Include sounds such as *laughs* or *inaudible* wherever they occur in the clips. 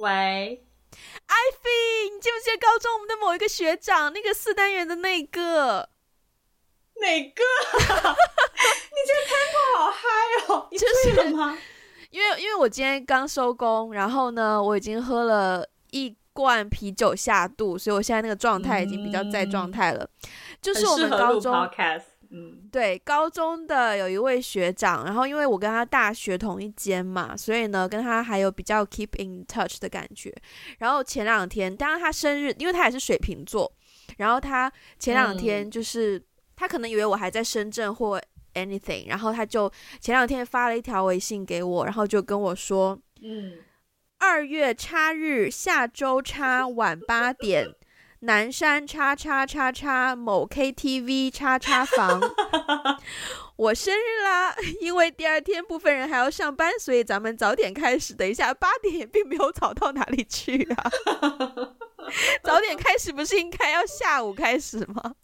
喂，艾菲，你记不记得高中我们的某一个学长，那个四单元的那个？哪个？*laughs* 你这个 tempo 好嗨哦！你醉了吗？因为因为我今天刚收工，然后呢，我已经喝了一罐啤酒下肚，所以我现在那个状态已经比较在状态了。嗯、就是我们高中，嗯，对，高中的有一位学长，然后因为我跟他大学同一间嘛，所以呢，跟他还有比较 keep in touch 的感觉。然后前两天，当然他生日，因为他也是水瓶座，然后他前两天就是。嗯他可能以为我还在深圳或 anything，然后他就前两天发了一条微信给我，然后就跟我说，嗯，二月差日下周差晚八点，南山叉叉叉叉某 KTV 叉叉房，*laughs* 我生日啦！*laughs* 因为第二天部分人还要上班，所以咱们早点开始。等一下八点也并没有早到哪里去啊，*laughs* 早点开始不是应该要下午开始吗？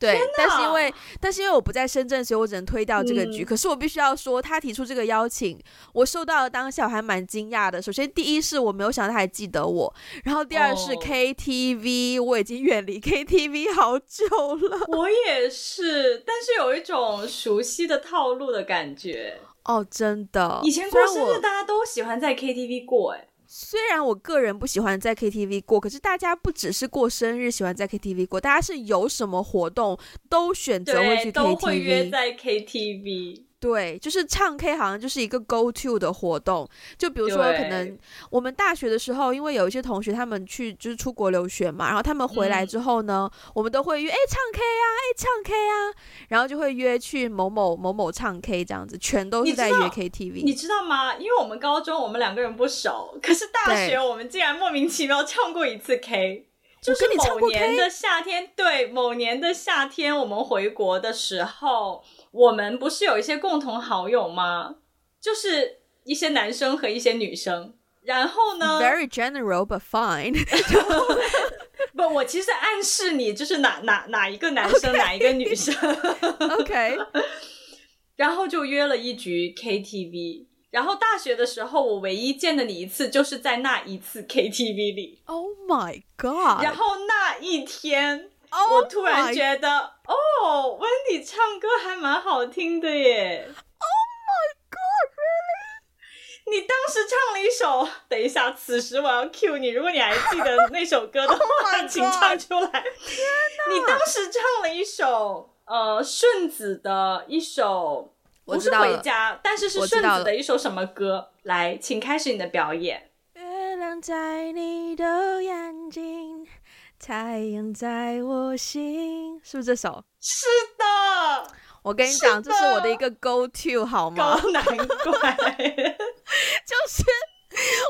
对，但是因为但是因为我不在深圳，所以我只能推掉这个局。嗯、可是我必须要说，他提出这个邀请，我受到了当下我还蛮惊讶的。首先，第一是我没有想到他还记得我，然后第二是 KTV，、哦、我已经远离 KTV 好久了。我也是，但是有一种熟悉的套路的感觉。哦，真的，以前过生日大家都喜欢在 KTV 过，哎。虽然我个人不喜欢在 KTV 过，可是大家不只是过生日喜欢在 KTV 过，大家是有什么活动都选择会去 KTV，都会约在 KTV。对，就是唱 K 好像就是一个 go to 的活动。就比如说，可能我们大学的时候，因为有一些同学他们去就是出国留学嘛，然后他们回来之后呢，嗯、我们都会约哎唱 K 啊，哎唱 K 啊，然后就会约去某某某某唱 K 这样子，全都是在约 KTV 你。你知道吗？因为我们高中我们两个人不熟，可是大学我们竟然莫名其妙唱过一次 K，就是某年的夏天，对，某年的夏天我们回国的时候。我们不是有一些共同好友吗？就是一些男生和一些女生。然后呢？Very general but fine。*laughs* 不，我其实暗示你，就是哪哪哪一个男生.哪一个女生。OK。*laughs* 然后就约了一局 KTV。然后大学的时候，我唯一见的你一次，就是在那一次 KTV 里。Oh my god！然后那一天。Oh、我突然觉得，哦，Wendy 唱歌还蛮好听的耶！Oh my God，really？你当时唱了一首，等一下，此时我要 cue 你，如果你还记得那首歌的话，*laughs* oh、请唱出来。天哪！你当时唱了一首，呃，顺子的一首，不是回家，但是是顺子的一首什么歌？来，请开始你的表演。月亮在你的眼睛。太阳在我心，是不是这首？是的，我跟你讲，这是我的一个 go to，好吗？难怪，*laughs* 就是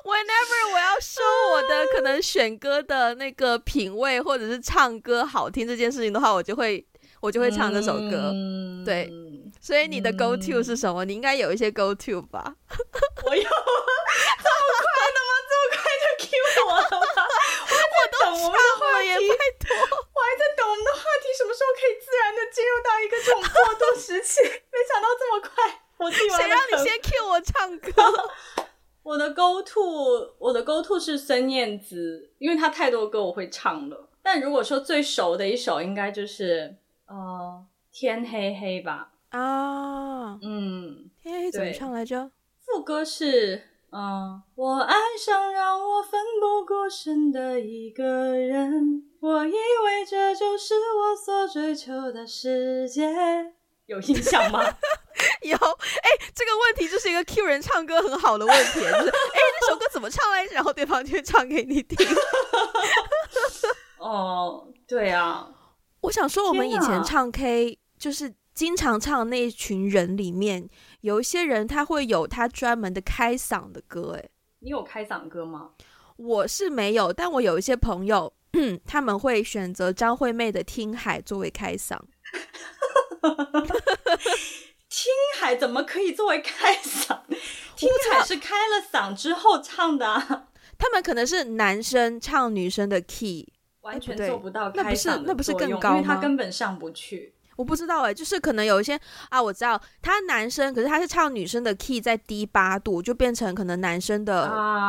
whenever 我要说我的可能选歌的那个品味，或者是唱歌好听这件事情的话，我就会我就会唱这首歌。嗯、对，所以你的 go to 是什么？你应该有一些 go to 吧？我有，这么快的吗？这么快就 cue 我了吗？*laughs* 我们的话题，*laughs* 我还在等我们的话题什么时候可以自然的进入到一个这种过渡时期，没想到这么快。我。谁让你先 cue 我唱歌？*laughs* 我的 go to，我的 go to 是孙燕姿，因为她太多歌我会唱了。但如果说最熟的一首，应该就是呃天黑黑吧。啊，嗯，天黑黑怎么唱来着？副歌是。嗯，我爱上让我奋不顾身的一个人，我以为这就是我所追求的世界。有印象吗？*laughs* 有，哎、欸，这个问题就是一个 Q 人唱歌很好的问题，就是哎、欸，那首歌怎么唱来着？然后对方就唱给你听。哦，对啊，我想说，我们以前唱 K 就是经常唱的那一群人里面。有一些人他会有他专门的开嗓的歌，诶，你有开嗓歌吗？我是没有，但我有一些朋友，*clears throat* 他们会选择张惠妹的《听海》作为开嗓。听海怎么可以作为开嗓？*laughs* 听海是开了嗓之后唱的啊。他们可能是男生唱女生的 key，完全做不到开嗓的作用，那不是那不是更高吗？因为他根本上不去。我不知道哎、欸，就是可能有一些啊，我知道他男生，可是他是唱女生的 key 在低八度，就变成可能男生的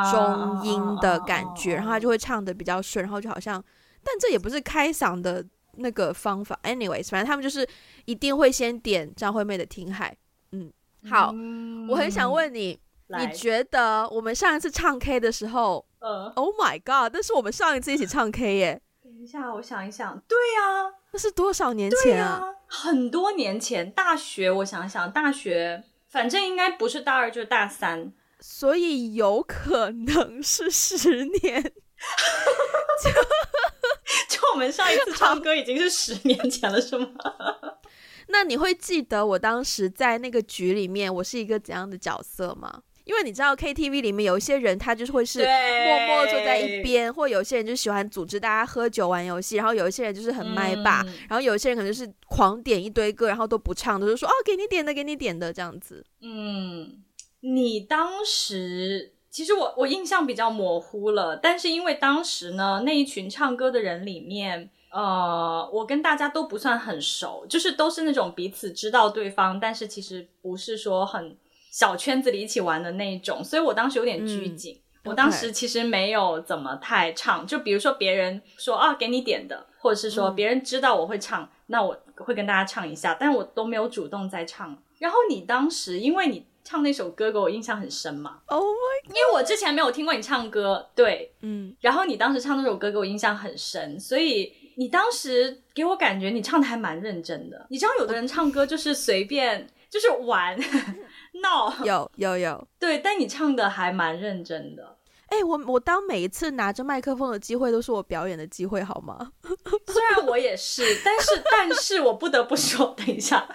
中音的感觉，啊、然后他就会唱的比较顺，然后就好像，但这也不是开嗓的那个方法。Anyways，反正他们就是一定会先点张惠妹的《听海》。嗯，好，嗯、我很想问你，你觉得我们上一次唱 K 的时候，呃，Oh my God，那是我们上一次一起唱 K 耶。等一下，我想一想，对呀、啊，那是多少年前啊？很多年前，大学，我想想，大学，反正应该不是大二就是大三，所以有可能是十年。就 *laughs* 就我们上一次唱歌已经是十年前了，是吗？*laughs* 那你会记得我当时在那个局里面，我是一个怎样的角色吗？因为你知道 KTV 里面有一些人，他就是会是默默坐在一边，对或有些人就喜欢组织大家喝酒玩游戏，然后有一些人就是很麦霸，嗯、然后有一些人可能就是狂点一堆歌，然后都不唱，都是说哦给你点的给你点的这样子。嗯，你当时其实我我印象比较模糊了，但是因为当时呢那一群唱歌的人里面，呃，我跟大家都不算很熟，就是都是那种彼此知道对方，但是其实不是说很。小圈子里一起玩的那一种，所以我当时有点拘谨。嗯、我当时其实没有怎么太唱就比如说别人说啊给你点的，或者是说别人知道我会唱，嗯、那我会跟大家唱一下，但我都没有主动在唱。然后你当时因为你唱那首歌给我印象很深嘛，Oh my God，因为我之前没有听过你唱歌，对，嗯，然后你当时唱那首歌给我印象很深，所以你当时给我感觉你唱的还蛮认真的。你知道有的人唱歌就是随便就是玩。闹 *laughs* 有有有，对，但你唱的还蛮认真的。哎、欸，我我当每一次拿着麦克风的机会都是我表演的机会，好吗？*laughs* 虽然我也是，但是但是我不得不说，*laughs* 等一下，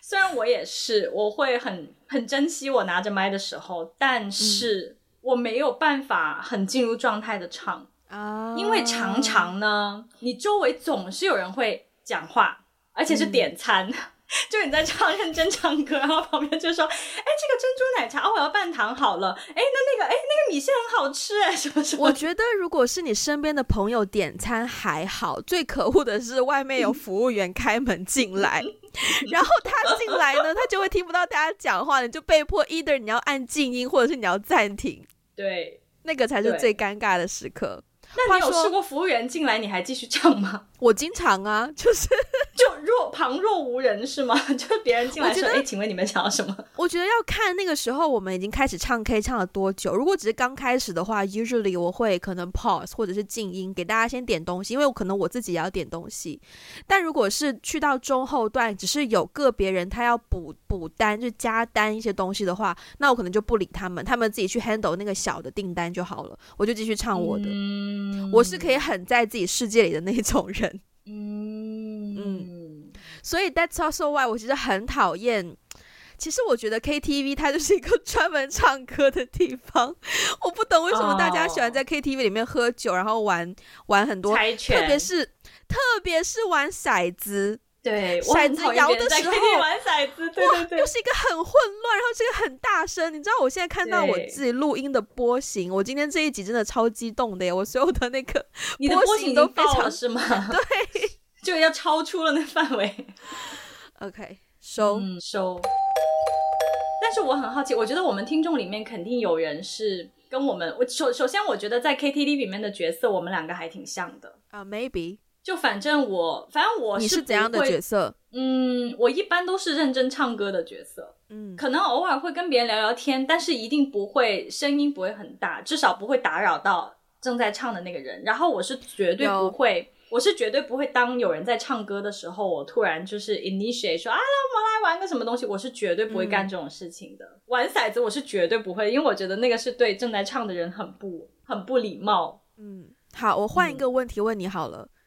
虽然我也是，我会很很珍惜我拿着麦的时候，但是我没有办法很进入状态的唱啊，嗯、因为常常呢，你周围总是有人会讲话，而且是点餐。嗯 *laughs* 就你在唱认真唱歌，然后旁边就说：“哎，这个珍珠奶茶哦，我要半糖好了。哎，那那个哎，那个米线很好吃哎，什么什么。”我觉得如果是你身边的朋友点餐还好，最可恶的是外面有服务员开门进来，*laughs* 然后他进来呢，他就会听不到大家讲话，你就被迫 either 你要按静音，或者是你要暂停。对，那个才是最尴尬的时刻。那你有试过服务员进来，你还继续唱吗？我经常啊，就是就若旁若无人是吗？*laughs* 就别人进来说：“哎，请问你们想要什么？”我觉得要看那个时候我们已经开始唱 K 唱了多久。如果只是刚开始的话，usually 我会可能 pause 或者是静音，给大家先点东西，因为我可能我自己也要点东西。但如果是去到中后段，只是有个别人他要补补单，就加单一些东西的话，那我可能就不理他们，他们自己去 handle 那个小的订单就好了，我就继续唱我的。嗯我是可以很在自己世界里的那种人，嗯嗯，所以 That's also why 我其实很讨厌。其实我觉得 KTV 它就是一个专门唱歌的地方，我不懂为什么大家喜欢在 KTV 里面喝酒，然后玩玩很多，特别是特别是玩骰子。对，骰子摇的时候，玩骰子，对对对，又是一个很混乱，然后是一个很大声。你知道我现在看到我自己录音的波形，我今天这一集真的超激动的耶！我所有的那个波形都非常是吗？*laughs* 对，就要超出了那范围。OK，收嗯收。但是我很好奇，我觉得我们听众里面肯定有人是跟我们，我首首先我觉得在 KTV 里面的角色，我们两个还挺像的啊，uh，maybe。就反正我，反正我是你是怎样的角色？嗯，我一般都是认真唱歌的角色。嗯，可能偶尔会跟别人聊聊天，但是一定不会声音不会很大，至少不会打扰到正在唱的那个人。然后我是绝对不会，有我是绝对不会当有人在唱歌的时候，我突然就是 initiate 说啊，来我们来玩个什么东西，我是绝对不会干这种事情的。嗯、玩骰子我是绝对不会，因为我觉得那个是对正在唱的人很不很不礼貌。嗯，好，我换一个问题问你好了。嗯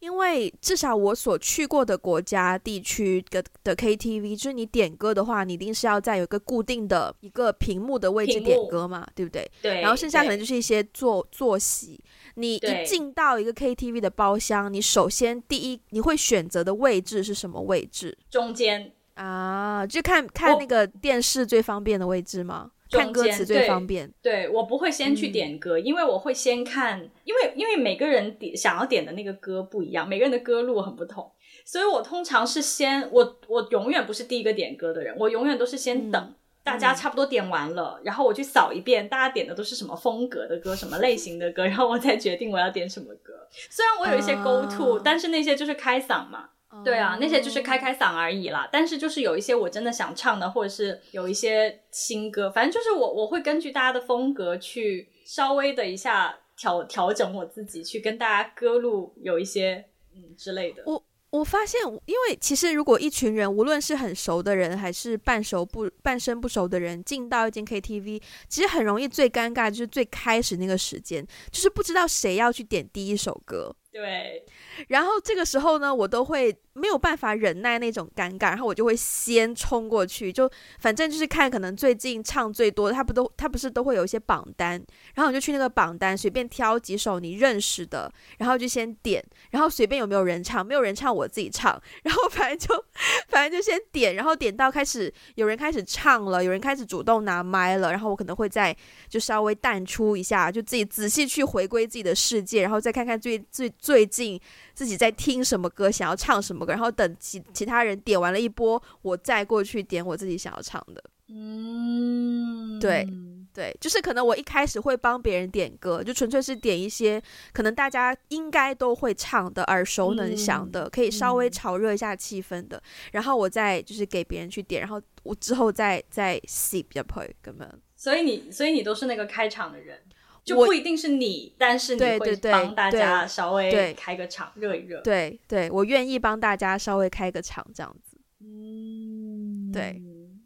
因为至少我所去过的国家地区的的 KTV，就是你点歌的话，你一定是要在有一个固定的一个屏幕的位置点歌嘛，对不对？对。然后剩下可能就是一些坐坐席。你一进到一个 KTV 的包厢，你首先第一你会选择的位置是什么位置？中间啊，就看看那个电视最方便的位置吗？看歌词最方便。对，对，我不会先去点歌，嗯、因为我会先看，因为因为每个人点想要点的那个歌不一样，每个人的歌路很不同，所以我通常是先我我永远不是第一个点歌的人，我永远都是先等。嗯大家差不多点完了，嗯、然后我去扫一遍，大家点的都是什么风格的歌，什么类型的歌，然后我再决定我要点什么歌。虽然我有一些 go to，、uh, 但是那些就是开嗓嘛。Uh, 对啊，那些就是开开嗓而已啦。但是就是有一些我真的想唱的，或者是有一些新歌，反正就是我我会根据大家的风格去稍微的一下调调整我自己，去跟大家歌路有一些嗯之类的。我我发现，因为其实如果一群人，无论是很熟的人，还是半熟不半生不熟的人，进到一间 KTV，其实很容易最尴尬就是最开始那个时间，就是不知道谁要去点第一首歌。对，然后这个时候呢，我都会没有办法忍耐那种尴尬，然后我就会先冲过去，就反正就是看可能最近唱最多的，他不都他不是都会有一些榜单，然后我就去那个榜单随便挑几首你认识的，然后就先点，然后随便有没有人唱，没有人唱我自己唱，然后反正就反正就先点，然后点到开始有人开始唱了，有人开始主动拿麦了，然后我可能会再就稍微淡出一下，就自己仔细去回归自己的世界，然后再看看最最。最近自己在听什么歌，想要唱什么歌，然后等其其他人点完了一波，我再过去点我自己想要唱的。嗯，对对，就是可能我一开始会帮别人点歌，就纯粹是点一些可能大家应该都会唱的、耳熟能详的，嗯、可以稍微炒热一下气氛的，嗯、然后我再就是给别人去点，然后我之后再再 skip 入去咁样。所以你所以你都是那个开场的人。就不一定是你，但是你会帮大家稍微开个场，热一热。对对，我愿意帮大家稍微开个场，这样子。嗯，对，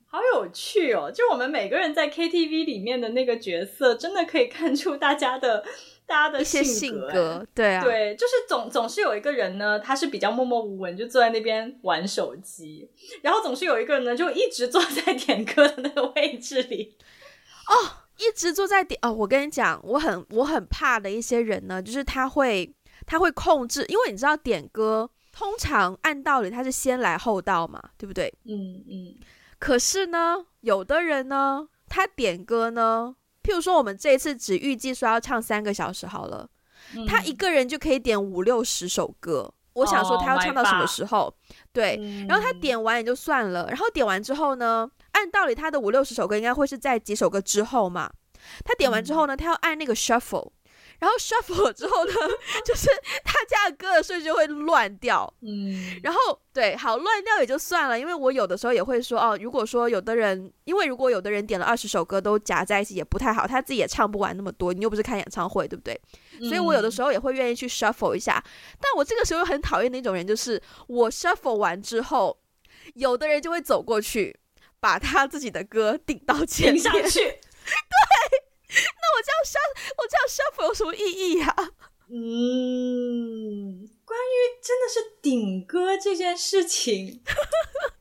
好有趣哦！就我们每个人在 KTV 里面的那个角色，真的可以看出大家的大家的性格，性格。对啊，对，就是总总是有一个人呢，他是比较默默无闻，就坐在那边玩手机，然后总是有一个人呢，就一直坐在点歌的那个位置里。哦。一直坐在点哦，我跟你讲，我很我很怕的一些人呢，就是他会他会控制，因为你知道点歌通常按道理他是先来后到嘛，对不对？嗯嗯。嗯，可是呢，有的人呢，他点歌呢，譬如说我们这一次只预计说要唱三个小时好了，嗯、他一个人就可以点五六十首歌。我想说他要唱到什么时候？哦、对，嗯、然后他点完也就算了，然后点完之后呢？按道理，他的五六十首歌应该会是在几首歌之后嘛？他点完之后呢，他要按那个 shuffle，然后 shuffle 了之后呢，*laughs* 就是大家的歌的顺序就会乱掉。嗯，然后对，好乱掉也就算了，因为我有的时候也会说哦，如果说有的人，因为如果有的人点了二十首歌都夹在一起也不太好，他自己也唱不完那么多，你又不是开演唱会，对不对？所以我有的时候也会愿意去 shuffle 一下，但我这个时候很讨厌的一种人，就是我 shuffle 完之后，有的人就会走过去。把他自己的歌顶到前面顶上去，对，*laughs* *laughs* *laughs* 那我这样 shuffle，我这样 shuffle 有什么意义呀？嗯，关于真的是顶歌这件事情。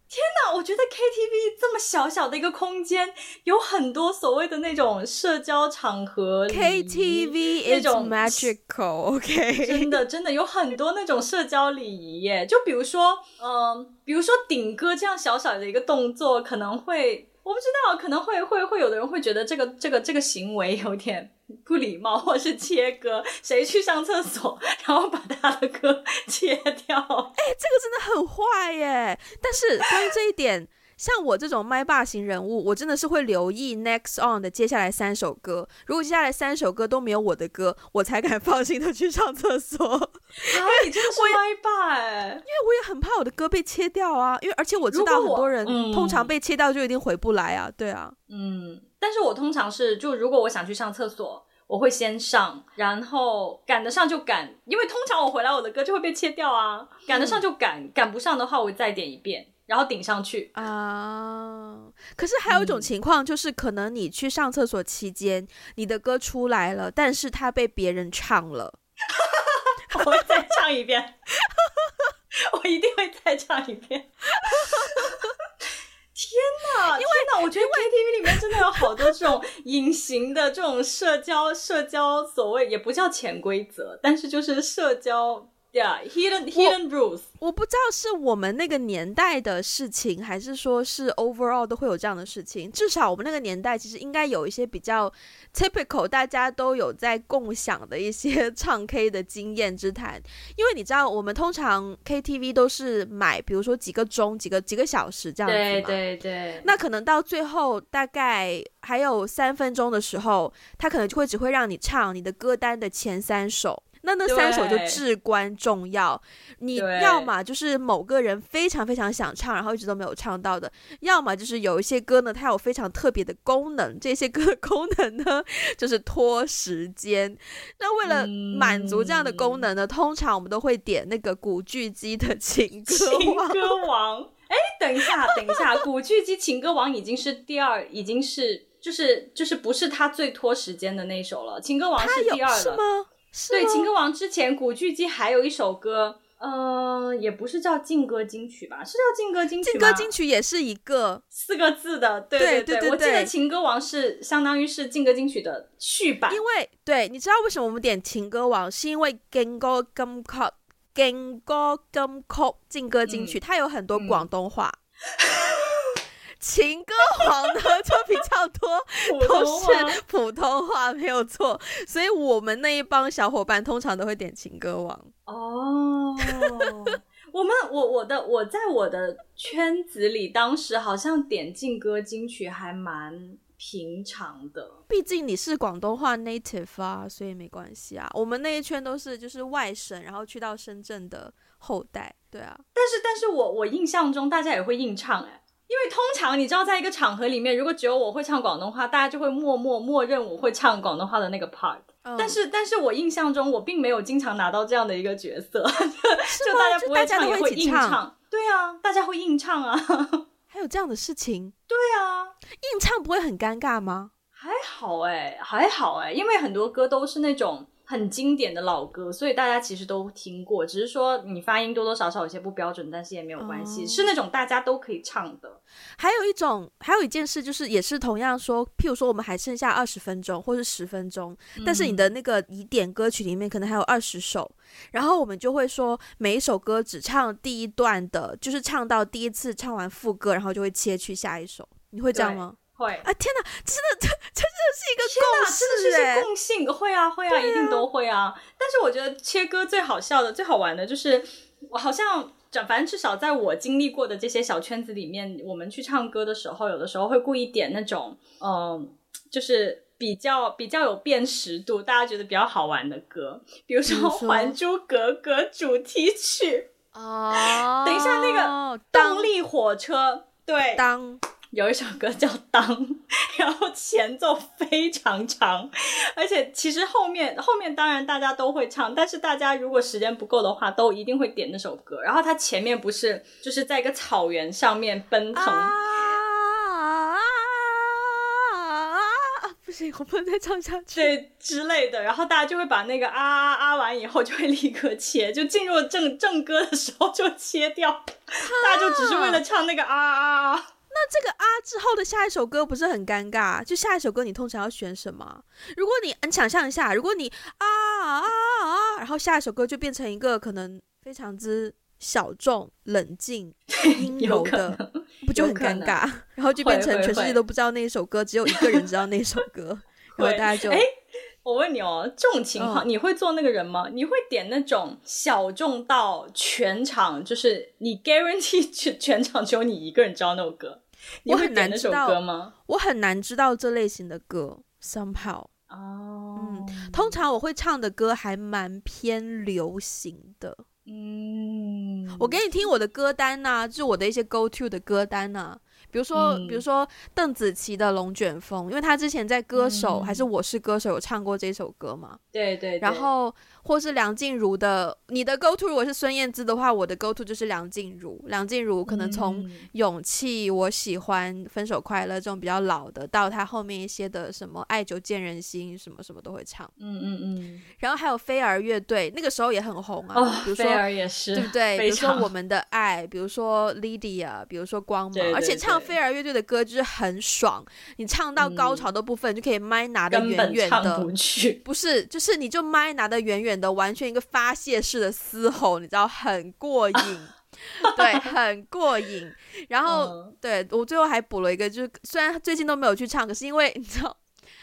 天哪！我觉得 KTV 这么小小的一个空间，有很多所谓的那种社交场合。KTV 那种 magical，OK？真的，真的有很多那种社交礼仪耶。就比如说，嗯、呃，比如说顶歌这样小小的一个动作，可能会。我不知道，可能会会会有的人会觉得这个这个这个行为有点不礼貌，或是切割。谁去上厕所，然后把他的歌 *laughs* 切掉？哎，这个真的很坏耶！但是关于这一点。像我这种麦霸型人物，我真的是会留意 next on 的接下来三首歌。如果接下来三首歌都没有我的歌，我才敢 *laughs* 放心的去上厕所。啊，你真的是麦霸哎！因为我也很怕我的歌被切掉啊，因为而且我知道很多人通常被切掉就一定回不来啊。对啊，嗯，但是我通常是就如果我想去上厕所，我会先上，然后赶得上就赶，因为通常我回来我的歌就会被切掉啊。赶得上就赶，赶不上的话我再点一遍。然后顶上去啊！可是还有一种情况，就是可能你去上厕所期间，嗯、你的歌出来了，但是它被别人唱了。*laughs* 我会再唱一遍，*laughs* 我一定会再唱一遍。*laughs* 天哪！因为呢，我觉得 KTV 里面真的有好多这种隐形的这种社交社交，所谓也不叫潜规则，但是就是社交。Yeah，Hidden Hidden Rules。我不知道是我们那个年代的事情，还是说是 overall 都会有这样的事情。至少我们那个年代其实应该有一些比较 typical，大家都有在共享的一些唱 K 的经验之谈。因为你知道，我们通常 KTV 都是买，比如说几个钟、几个几个小时这样子嘛。对对对。那可能到最后大概还有三分钟的时候，他可能就会只会让你唱你的歌单的前三首。那那三首就至关重要，你要么就是某个人非常非常想唱，然后一直都没有唱到的；要么就是有一些歌呢，它有非常特别的功能，这些歌的 *laughs* 功能呢就是拖时间。那为了满足这样的功能呢，嗯、通常我们都会点那个古巨基的情歌王。情歌王，哎，等一下，等一下，古巨基情歌王已经是第二，已经是就是就是不是他最拖时间的那首了，情歌王是第二了，是吗？对，情歌王之前古巨基还有一首歌，呃，也不是叫劲歌金曲吧？是叫劲歌金曲吗？劲歌金曲也是一个四个字的，对对对，对对对，我记得情歌王是相当于是劲歌金曲的续版。因为对，你知道为什么我们点情歌王？是因为劲歌金曲、劲歌金曲、劲歌金曲，它有很多广东话。嗯嗯情歌王呢，就比较多 *laughs* 都是普通话，没有错，所以我们那一帮小伙伴通常都会点情歌王。哦，我们我我的我在我的圈子里，当时好像点劲歌金曲还蛮平常的。毕竟你是广东话 native 啊，所以没关系啊。我们那一圈都是就是外省，然后去到深圳的后代，对啊。但是，但是我我印象中大家也会硬唱哎。因为通常你知道，在一个场合里面，如果只有我会唱广东话，大家就会默默默认我会唱广东话的那个 part。嗯、但是，但是我印象中，我并没有经常拿到这样的一个角色，*laughs* 就大家不会唱也会硬唱。对啊，大家会硬唱啊，*laughs* 还有这样的事情？对啊，硬唱不会很尴尬吗？还好哎，还好哎，因为很多歌都是那种。很经典的老歌，所以大家其实都听过，只是说你发音多多少少有些不标准，但是也没有关系，嗯、是那种大家都可以唱的。还有一种，还有一件事，就是也是同样说，譬如说我们还剩下二十分钟或是十分钟，嗯、但是你的那个疑点歌曲里面可能还有二十首，然后我们就会说每一首歌只唱第一段的，就是唱到第一次唱完副歌，然后就会切去下一首，你会这样吗？会啊！天哪，真的，这真的是一个共识，真的是是共性。会啊，会啊，啊一定都会啊。但是我觉得切歌最好笑的、最好玩的就是，我好像反正至少在我经历过的这些小圈子里面，我们去唱歌的时候，有的时候会故意点那种，嗯，就是比较比较有辨识度，大家觉得比较好玩的歌，比如说《还珠格格》主题曲哦。等一下，那个动力火车，对，当。有一首歌叫《当》，*laughs* 然后前奏非常长，而且其实后面后面当然大家都会唱，但是大家如果时间不够的话，都一定会点那首歌。然后它前面不是就是在一个草原上面奔腾啊啊啊！不行，我不能再唱下去。对之类的，然后大家就会把那个啊啊啊完以后就会立刻切，就进入正正歌的时候就切掉，大家就只是为了唱那个啊啊啊。那这个啊之后的下一首歌不是很尴尬？就下一首歌你通常要选什么？如果你你想象一下，如果你啊啊啊，然后下一首歌就变成一个可能非常之小众、冷静、*laughs* 阴柔的，不就很尴尬？然后就变成全世界都不知道那一首歌，只有一个人知道那首歌，*laughs* 然后大家就哎。我问你哦，这种情况、哦、你会做那个人吗？你会点那种小众到全场，就是你 guarantee *laughs* 全全场只有你一个人知道那首歌？你会点那首歌吗？我很难知道这类型的歌，somehow。哦，嗯，通常我会唱的歌还蛮偏流行的。嗯，我给你听我的歌单呐、啊，就我的一些 go to 的歌单呐、啊。比如说，嗯、比如说邓紫棋的《龙卷风》，因为她之前在《歌手》嗯、还是《我是歌手》有唱过这首歌嘛。对，对对。然后，或是梁静茹的，你的 go to 如果是孙燕姿的话，我的 go to 就是梁静茹。梁静茹可能从《勇气》、《我喜欢》、《分手快乐》这种比较老的，到她后面一些的什么《爱久见人心》什么什么都会唱。嗯嗯嗯。然后还有飞儿乐队，那个时候也很红啊。哦，比如说飞儿也是，对不对？比如说我们的爱，比如说 Lydia，比如说光芒，对对对，而且唱。飞儿乐队的歌就是很爽，你唱到高潮的部分就可以麦拿得远远的，不去。不是，就是你就麦拿得远远的，完全一个发泄式的嘶吼，你知道很过瘾，*laughs* 对，很过瘾。然后，嗯、对我最后还补了一个，就是虽然最近都没有去唱，可是因为你知道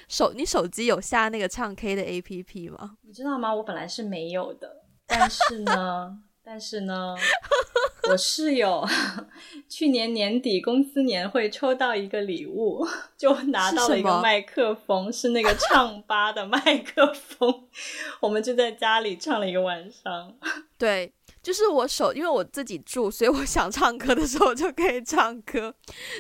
手你手机有下那个唱 K 的 APP 吗？你知道吗？我本来是没有的，但是呢。但是呢，我室友 *laughs* 去年年底公司年会抽到一个礼物，就拿到了一个麦克风，是，是那个唱吧的麦克风，*laughs* 我们就在家里唱了一个晚上。*laughs* 对，就是我手，因为我自己住，所以我想唱歌的时候就可以唱歌。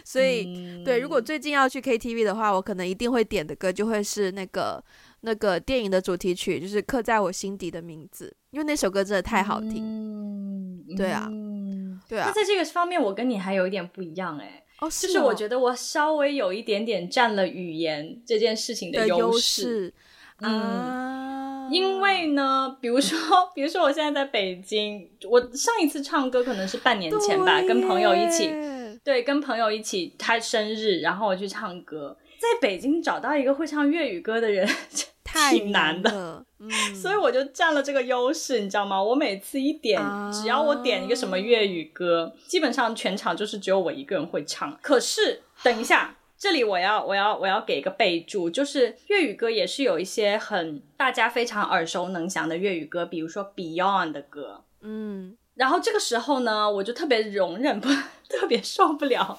所以，嗯、对，如果最近要去 KTV 的话，我可能一定会点的歌就会是那个。那个电影的主题曲就是刻在我心底的名字，因为那首歌真的太好听。嗯，对啊，对啊。那在这个方面，我跟你还有一点不一样哎。哦，是。就是我觉得我稍微有一点点占了语言这件事情的优势。嗯，因为呢，比如说，比如说我现在在北京，我上一次唱歌可能是半年前吧，跟朋友一起，对，跟朋友一起他生日，然后我去唱歌。在北京找到一个会唱粤语歌的人 *laughs* 挺难的，嗯，*laughs* 所以我就占了这个优势，你知道吗？我每次一点，啊、只要我点一个什么粤语歌，基本上全场就是只有我一个人会唱。可是等一下，这里我要我要我要给一个备注，就是粤语歌也是有一些很大家非常耳熟能详的粤语歌，比如说 Beyond 的歌，嗯，然后这个时候呢，我就特别容忍不，*laughs* 特别受不了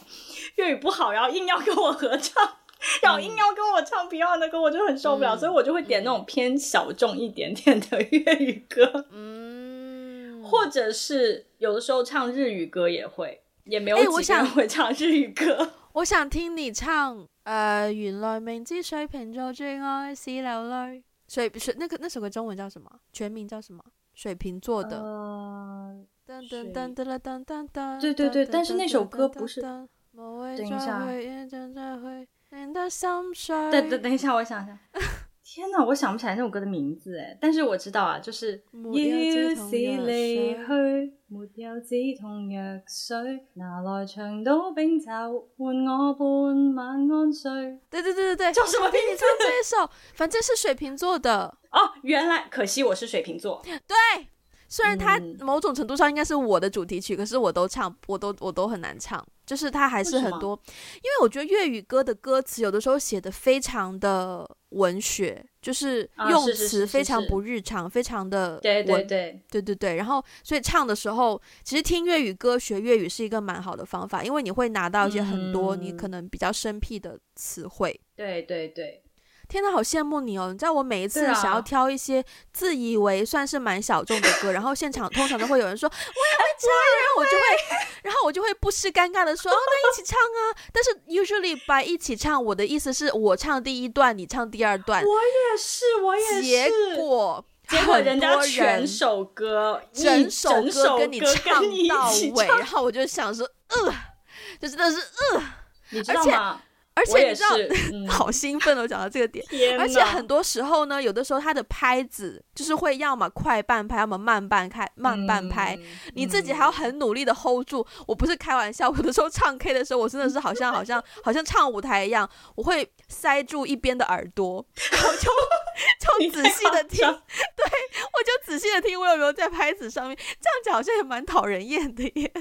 粤语不好，然后硬要跟我合唱。*laughs* 然后硬要跟我唱 Beyond 的歌，我就很受不了，嗯、所以我就会点那种偏小众一点点的粤语歌，嗯，或者是有的时候唱日语歌也会，也没有几个人会唱日语歌。欸、我，想我想听你唱，呃，原来明知水瓶座最爱是流泪，水水那个那首歌中文叫什么？全名叫什么？水瓶座的。呃，噔噔噔噔噔噔噔。对对对，但是那首歌不是。等一下。对对，等一下，我想想。*laughs* 天哪，我想不起来那首歌的名字哎，但是我知道啊，就是。要是离去，没有止痛药水，拿来长岛冰茶换我半晚安睡。对对对对对，叫什么名字？你唱这一首，反正是水瓶座的。哦，原来，可惜我是水瓶座。对。虽然它某种程度上应该是我的主题曲，嗯、可是我都唱，我都我都很难唱。就是它还是很多，为因为我觉得粤语歌的歌词有的时候写的非常的文学，就是用词非常不日常，啊、非常的对对对对对对。然后所以唱的时候，其实听粤语歌学粤语是一个蛮好的方法，因为你会拿到一些很多你可能比较生僻的词汇。嗯、对对对。天呐，好羡慕你哦！你知道我每一次想要挑一些自以为算是蛮小众的歌，啊、然后现场通常都会有人说 *laughs* 我也会唱，*laughs* 然后我就会，然后我就会不失尴尬的说哦，那一起唱啊！*laughs* 但是 usually by 一起唱，我的意思是我唱第一段，你唱第二段。我也是，我也是。结果结果人家全首歌，整首歌跟你唱到尾，然后我就想说，呃，就真的是呃，你知道吗？而且你知道，嗯、*laughs* 好兴奋哦！讲到这个点，而且很多时候呢，有的时候它的拍子就是会要么快半拍，要么慢半拍，慢半拍，嗯、你自己还要很努力的 hold 住。嗯、我不是开玩笑，有的时候唱 K 的时候，我真的是好像好像好像唱舞台一样，我会塞住一边的耳朵，然后就 *laughs* 就仔细的听，对，我就仔细的听我有没有在拍子上面。这样讲好像也蛮讨人厌的耶。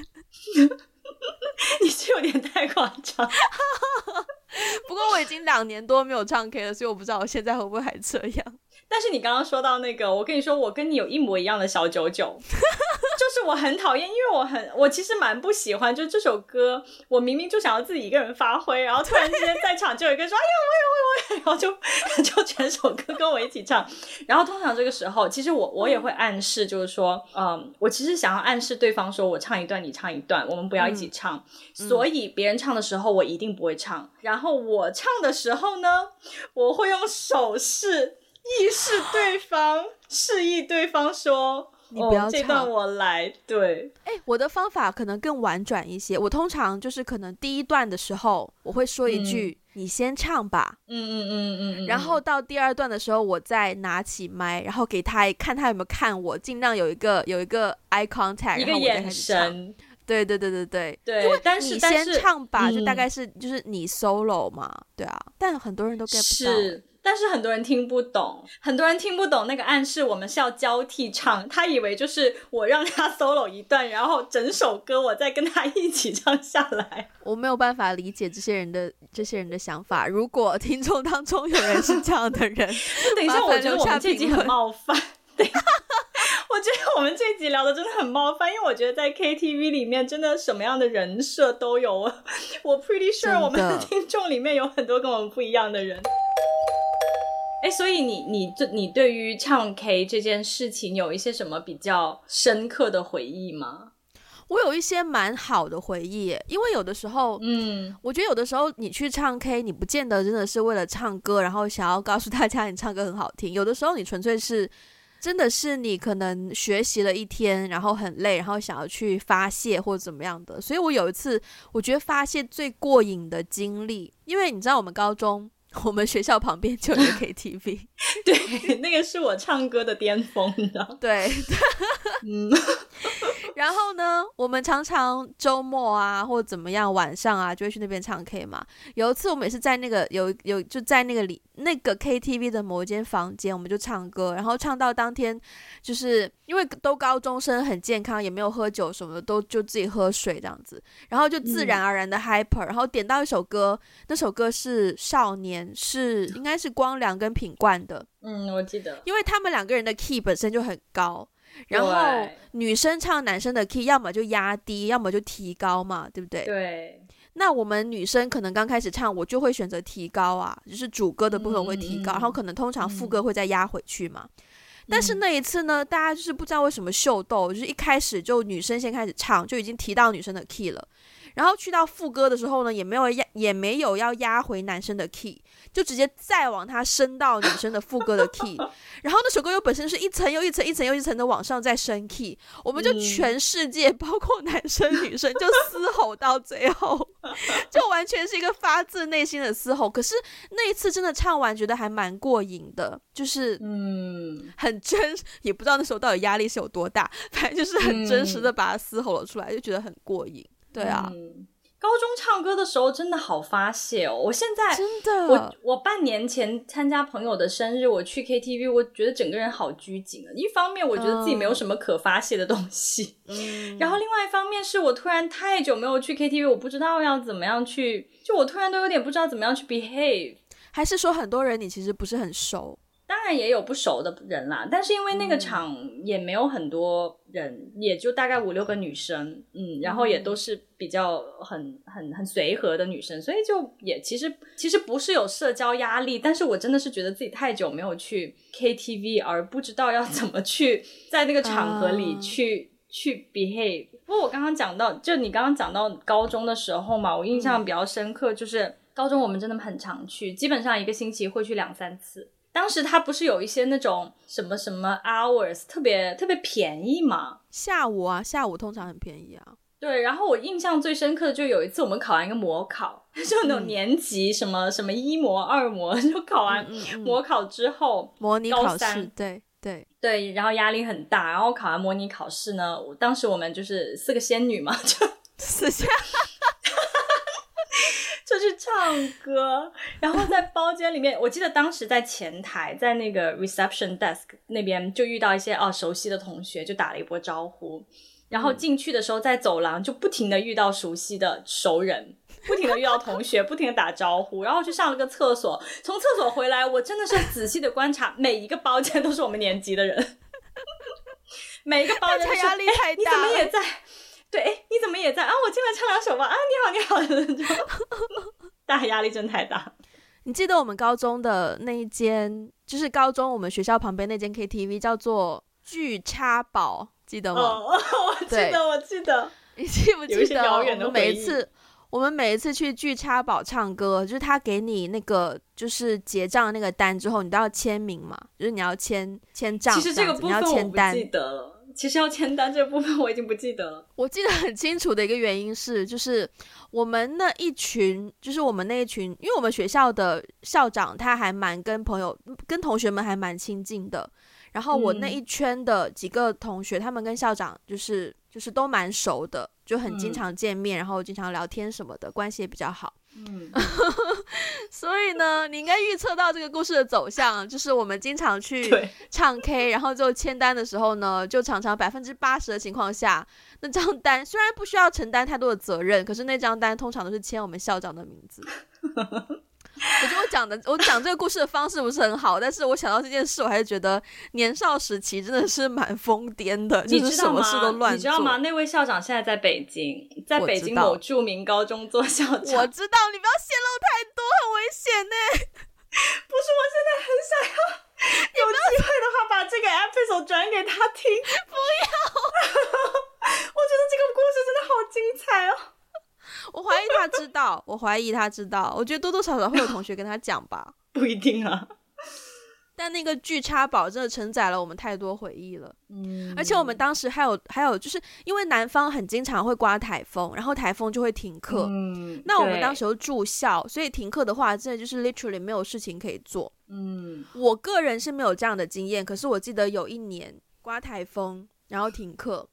*laughs* 你是有点太夸张。*laughs* 不过我已经两年多没有唱 K 了，所以我不知道我现在会不会还这样。但是你刚刚说到那个，我跟你说，我跟你有一模一样的小九九，*laughs* 就是我很讨厌，因为我很，我其实蛮不喜欢，就这首歌，我明明就想要自己一个人发挥，然后突然之间在场就有一个说，哎呀，我也会，我也会，然后就 *laughs* 就全首歌跟我一起唱。然后通常这个时候，其实我我也会暗示，就是说，嗯，我其实想要暗示对方说，我唱一段，你唱一段，我们不要一起唱。嗯、所以别人唱的时候，我一定不会唱。然后我唱的时候呢，我会用手势。意示对方，示意对方说：“ *sighs* 你不要唱，这段我来。”对，哎，我的方法可能更婉转一些。我通常就是可能第一段的时候，我会说一句：“嗯、你先唱吧。”嗯嗯嗯嗯嗯。然后到第二段的时候，我再拿起麦，然后给他看他有没有看我，尽量有一个有一个 eye contact，一个眼神。对对对对对对，因为但是你先唱吧，就大概是、嗯、就是你 solo 嘛，对啊，但很多人都 get 不到。是，但是很多人听不懂，很多人听不懂那个暗示，我们是要交替唱，他以为就是我让他 *laughs* solo 一段，然后整首歌我再跟他一起唱下来。*laughs* 我没有办法理解这些人的这些人的想法。如果听众当中有人是这样的人，*laughs* 等一下，我觉得我们这集很冒犯。对。我觉得我们这集聊的真的很冒犯，因为我觉得在 KTV 里面真的什么样的人设都有。我 pretty sure 我们的听众里面有很多跟我们不一样的人。哎，所以你你这你对于唱 K 这件事情有一些什么比较深刻的回忆吗？我有一些蛮好的回忆，因为有的时候，嗯，我觉得有的时候你去唱 K，你不见得真的是为了唱歌，然后想要告诉大家你唱歌很好听。有的时候你纯粹是。真的是你可能学习了一天，然后很累，然后想要去发泄或者怎么样的。所以我有一次，我觉得发泄最过瘾的经历，因为你知道我们高中，*laughs* 我们学校旁边就有 KTV，*laughs* 对，那个是我唱歌的巅峰的，对，*laughs* 嗯。然后呢，我们常常周末啊，或者怎么样，晚上啊，就会去那边唱 K 嘛。有一次，我们也是在那个有有就在那个里那个 KTV 的某一间房间，我们就唱歌，然后唱到当天，就是因为都高中生，很健康，也没有喝酒什么的，都就自己喝水这样子，然后就自然而然的 hyper，然后点到一首歌，那首歌是《少年》，是应该是光良跟品冠的。*laughs* 嗯，我记得，因为他们两个人的 key 本身就很高。然后女生唱男生的 key，要么就压低，要么就提高嘛，对不对？对。那我们女生可能刚开始唱，我就会选择提高啊，就是主歌的部分会提高，嗯、然后可能通常副歌会再压回去嘛。嗯、但是那一次呢，大家就是不知道为什么秀逗，就是一开始就女生先开始唱，就已经提到女生的 key 了。然后去到副歌的时候呢，也没有压，也没有要压回男生的 key，就直接再往它升到女生的副歌的 key。*laughs* 然后那首歌又本身是一层又一层、一层又一层的往上再升 key，我们就全世界、嗯、包括男生女生就嘶吼到最后，*laughs* 就完全是一个发自内心的嘶吼。可是那一次真的唱完，觉得还蛮过瘾的，就是嗯，很真，也不知道那时候到底压力是有多大，反正就是很真实的把它嘶吼了出来，就觉得很过瘾。对啊、嗯，高中唱歌的时候真的好发泄哦！我现在真的，我我半年前参加朋友的生日，我去 KTV，我觉得整个人好拘谨啊。一方面我觉得自己没有什么可发泄的东西，*laughs* 嗯，然后另外一方面是我突然太久没有去 KTV，我不知道要怎么样去，就我突然都有点不知道怎么样去 behave，还是说很多人你其实不是很熟？当然也有不熟的人啦，但是因为那个场也没有很多人，嗯、也就大概五六个女生，嗯，然后也都是比较很很很随和的女生，所以就也其实其实不是有社交压力，但是我真的是觉得自己太久没有去 KTV，而不知道要怎么去在那个场合里去、啊、去 behave。不过我刚刚讲到，就你刚刚讲到高中的时候嘛，我印象比较深刻，就是高中我们真的很常去，基本上一个星期会去两三次。当时他不是有一些那种什么什么 hours 特别特别便宜嘛？下午啊，下午通常很便宜啊。对，然后我印象最深刻的就有一次我们考完一个模考，*laughs* 就那种年级什么、嗯、什么一模二模，*laughs* 就考完模考之后，模拟考试，对对对，然后压力很大，然后考完模拟考试呢，我当时我们就是四个仙女嘛，就四下。唱歌，然后在包间里面，我记得当时在前台，在那个 reception desk 那边就遇到一些哦熟悉的同学，就打了一波招呼。然后进去的时候，在走廊就不停的遇到熟悉的熟人，不停的 *laughs* 遇到同学，不停的打招呼。然后去上了个厕所，从厕所回来，我真的是仔细的观察每一个包间都是我们年级的人，*laughs* 每一个包间压力太大，你怎么也在？对，哎，你怎么也在啊？我进来唱两首吧。啊，你好，你好，大压力真太大。你记得我们高中的那一间，就是高中我们学校旁边那间 KTV 叫做巨插宝，记得吗？哦，*laughs* 我记得，我记得。你记不记得？我们每一次，我们每一次去巨插宝唱歌，就是他给你那个就是结账那个单之后，你都要签名嘛，就是你要签签账。其实这个部分我不记得了。其实要签单这部分我已经不记得了。我记得很清楚的一个原因是，就是我们那一群，就是我们那一群，因为我们学校的校长他还蛮跟朋友、跟同学们还蛮亲近的。然后我那一圈的几个同学，嗯、他们跟校长就是就是都蛮熟的。就很经常见面，嗯、然后经常聊天什么的，关系也比较好。嗯，*laughs* 所以呢，你应该预测到这个故事的走向，就是我们经常去唱 K，然后就签单的时候呢，就常常百分之八十的情况下，那张单虽然不需要承担太多的责任，可是那张单通常都是签我们校长的名字。*laughs* 我觉得我讲的，我讲这个故事的方式不是很好，但是我想到这件事，我还是觉得年少时期真的是蛮疯癫的，就是什么事都乱。你知道吗？那位校长现在在北京，在北京某著名高中做校长。我知道，你不要泄露太多，很危险呢。*laughs* 不是，我现在很想要，有机会的话把这个 episode 转给他听。不要，我觉得这个故事真的好精彩哦。我怀疑他知道，我怀疑他知道。我觉得多多少少会有同学跟他讲吧，*laughs* 不一定啊。*laughs* 但那个巨差宝真的承载了我们太多回忆了。嗯，而且我们当时还有还有，就是因为南方很经常会刮台风，然后台风就会停课。嗯，那我们当时又住校，所以停课的话，真的就是 literally 没有事情可以做。嗯，我个人是没有这样的经验，可是我记得有一年刮台风，然后停课。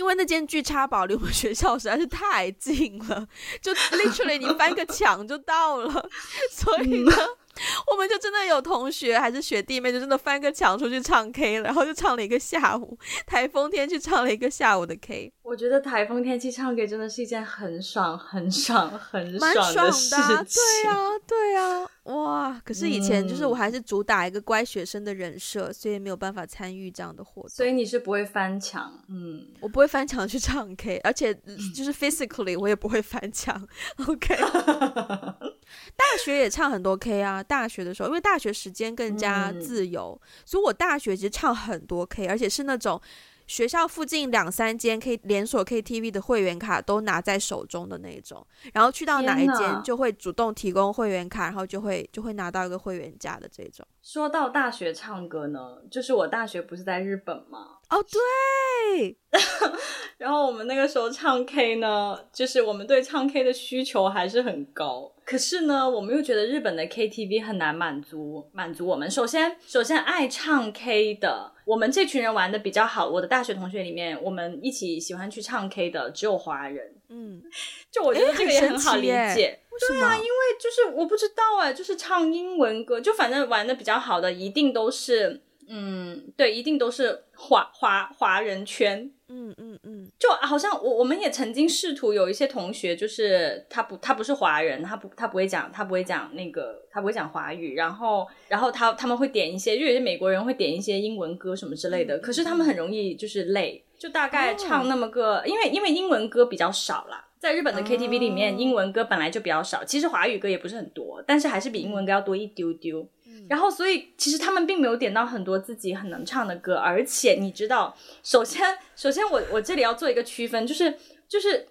因为那间巨差宝离我们学校实在是太近了，就 literally 你翻个墙就到了，所以呢。*laughs* 我们就真的有同学还是学弟妹，就真的翻个墙出去唱 K 了，然后就唱了一个下午。台风天去唱了一个下午的 K。我觉得台风天气唱 K 真的是一件很爽、很爽、很爽的事情。蛮爽的啊，对啊，对啊，哇！可是以前就是我还是主打一个乖学生的人设，所以没有办法参与这样的活动。所以你是不会翻墙，嗯，我不会翻墙去唱 K，而且 *laughs* 就是 physically 我也不会翻墙。OK。*laughs* 大学也唱很多 K 啊，大学的时候，因为大学时间更加自由，嗯、所以我大学其实唱很多 K，而且是那种学校附近两三间 K 连锁 KTV 的会员卡都拿在手中的那种，然后去到哪一间就会主动提供会员卡，然后就会就会拿到一个会员价的这种。说到大学唱歌呢，就是我大学不是在日本吗？哦，对。*laughs* 然后我们那个时候唱 K 呢，就是我们对唱 K 的需求还是很高。可是呢，我们又觉得日本的 KTV 很难满足满足我们。首先，首先爱唱 K 的，我们这群人玩的比较好。我的大学同学里面，我们一起喜欢去唱 K 的只有华人。嗯，*laughs* 就我觉得这个也很好理解。对啊，因为就是我不知道哎，就是唱英文歌，就反正玩的比较好的，一定都是。嗯，对，一定都是华华华人圈。嗯嗯嗯，就好像我我们也曾经试图有一些同学，就是他不他不是华人，他不他不会讲他不会讲那个他不会讲华语，然后然后他他们会点一些，就有些美国人会点一些英文歌什么之类的，可是他们很容易就是累，就大概唱那么个，哦、因为因为英文歌比较少啦，在日本的 KTV 里面，英文歌本来就比较少，其实华语歌也不是很多，但是还是比英文歌要多一丢丢。然后，所以其实他们并没有点到很多自己很能唱的歌，而且你知道，首先，首先我我这里要做一个区分，就是就是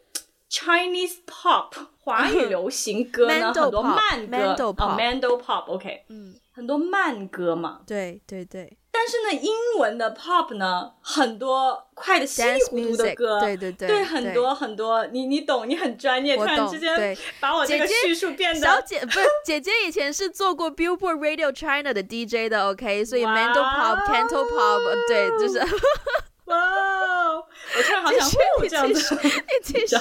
Chinese pop 华语流行歌呢，*laughs* 很多慢歌啊，Mando pop，OK，嗯，很多慢歌嘛，对对对。但是呢，英文的 pop 呢，很多快的稀里糊涂的歌，对对对，对很多很多，你你懂，你很专业，突然之间把我这个叙述变得小姐不是姐姐以前是做过 Billboard Radio China 的 DJ 的，OK，所以 Mando pop、Canto pop，对，就是哇哦，我突然好想呼这样子，你继续，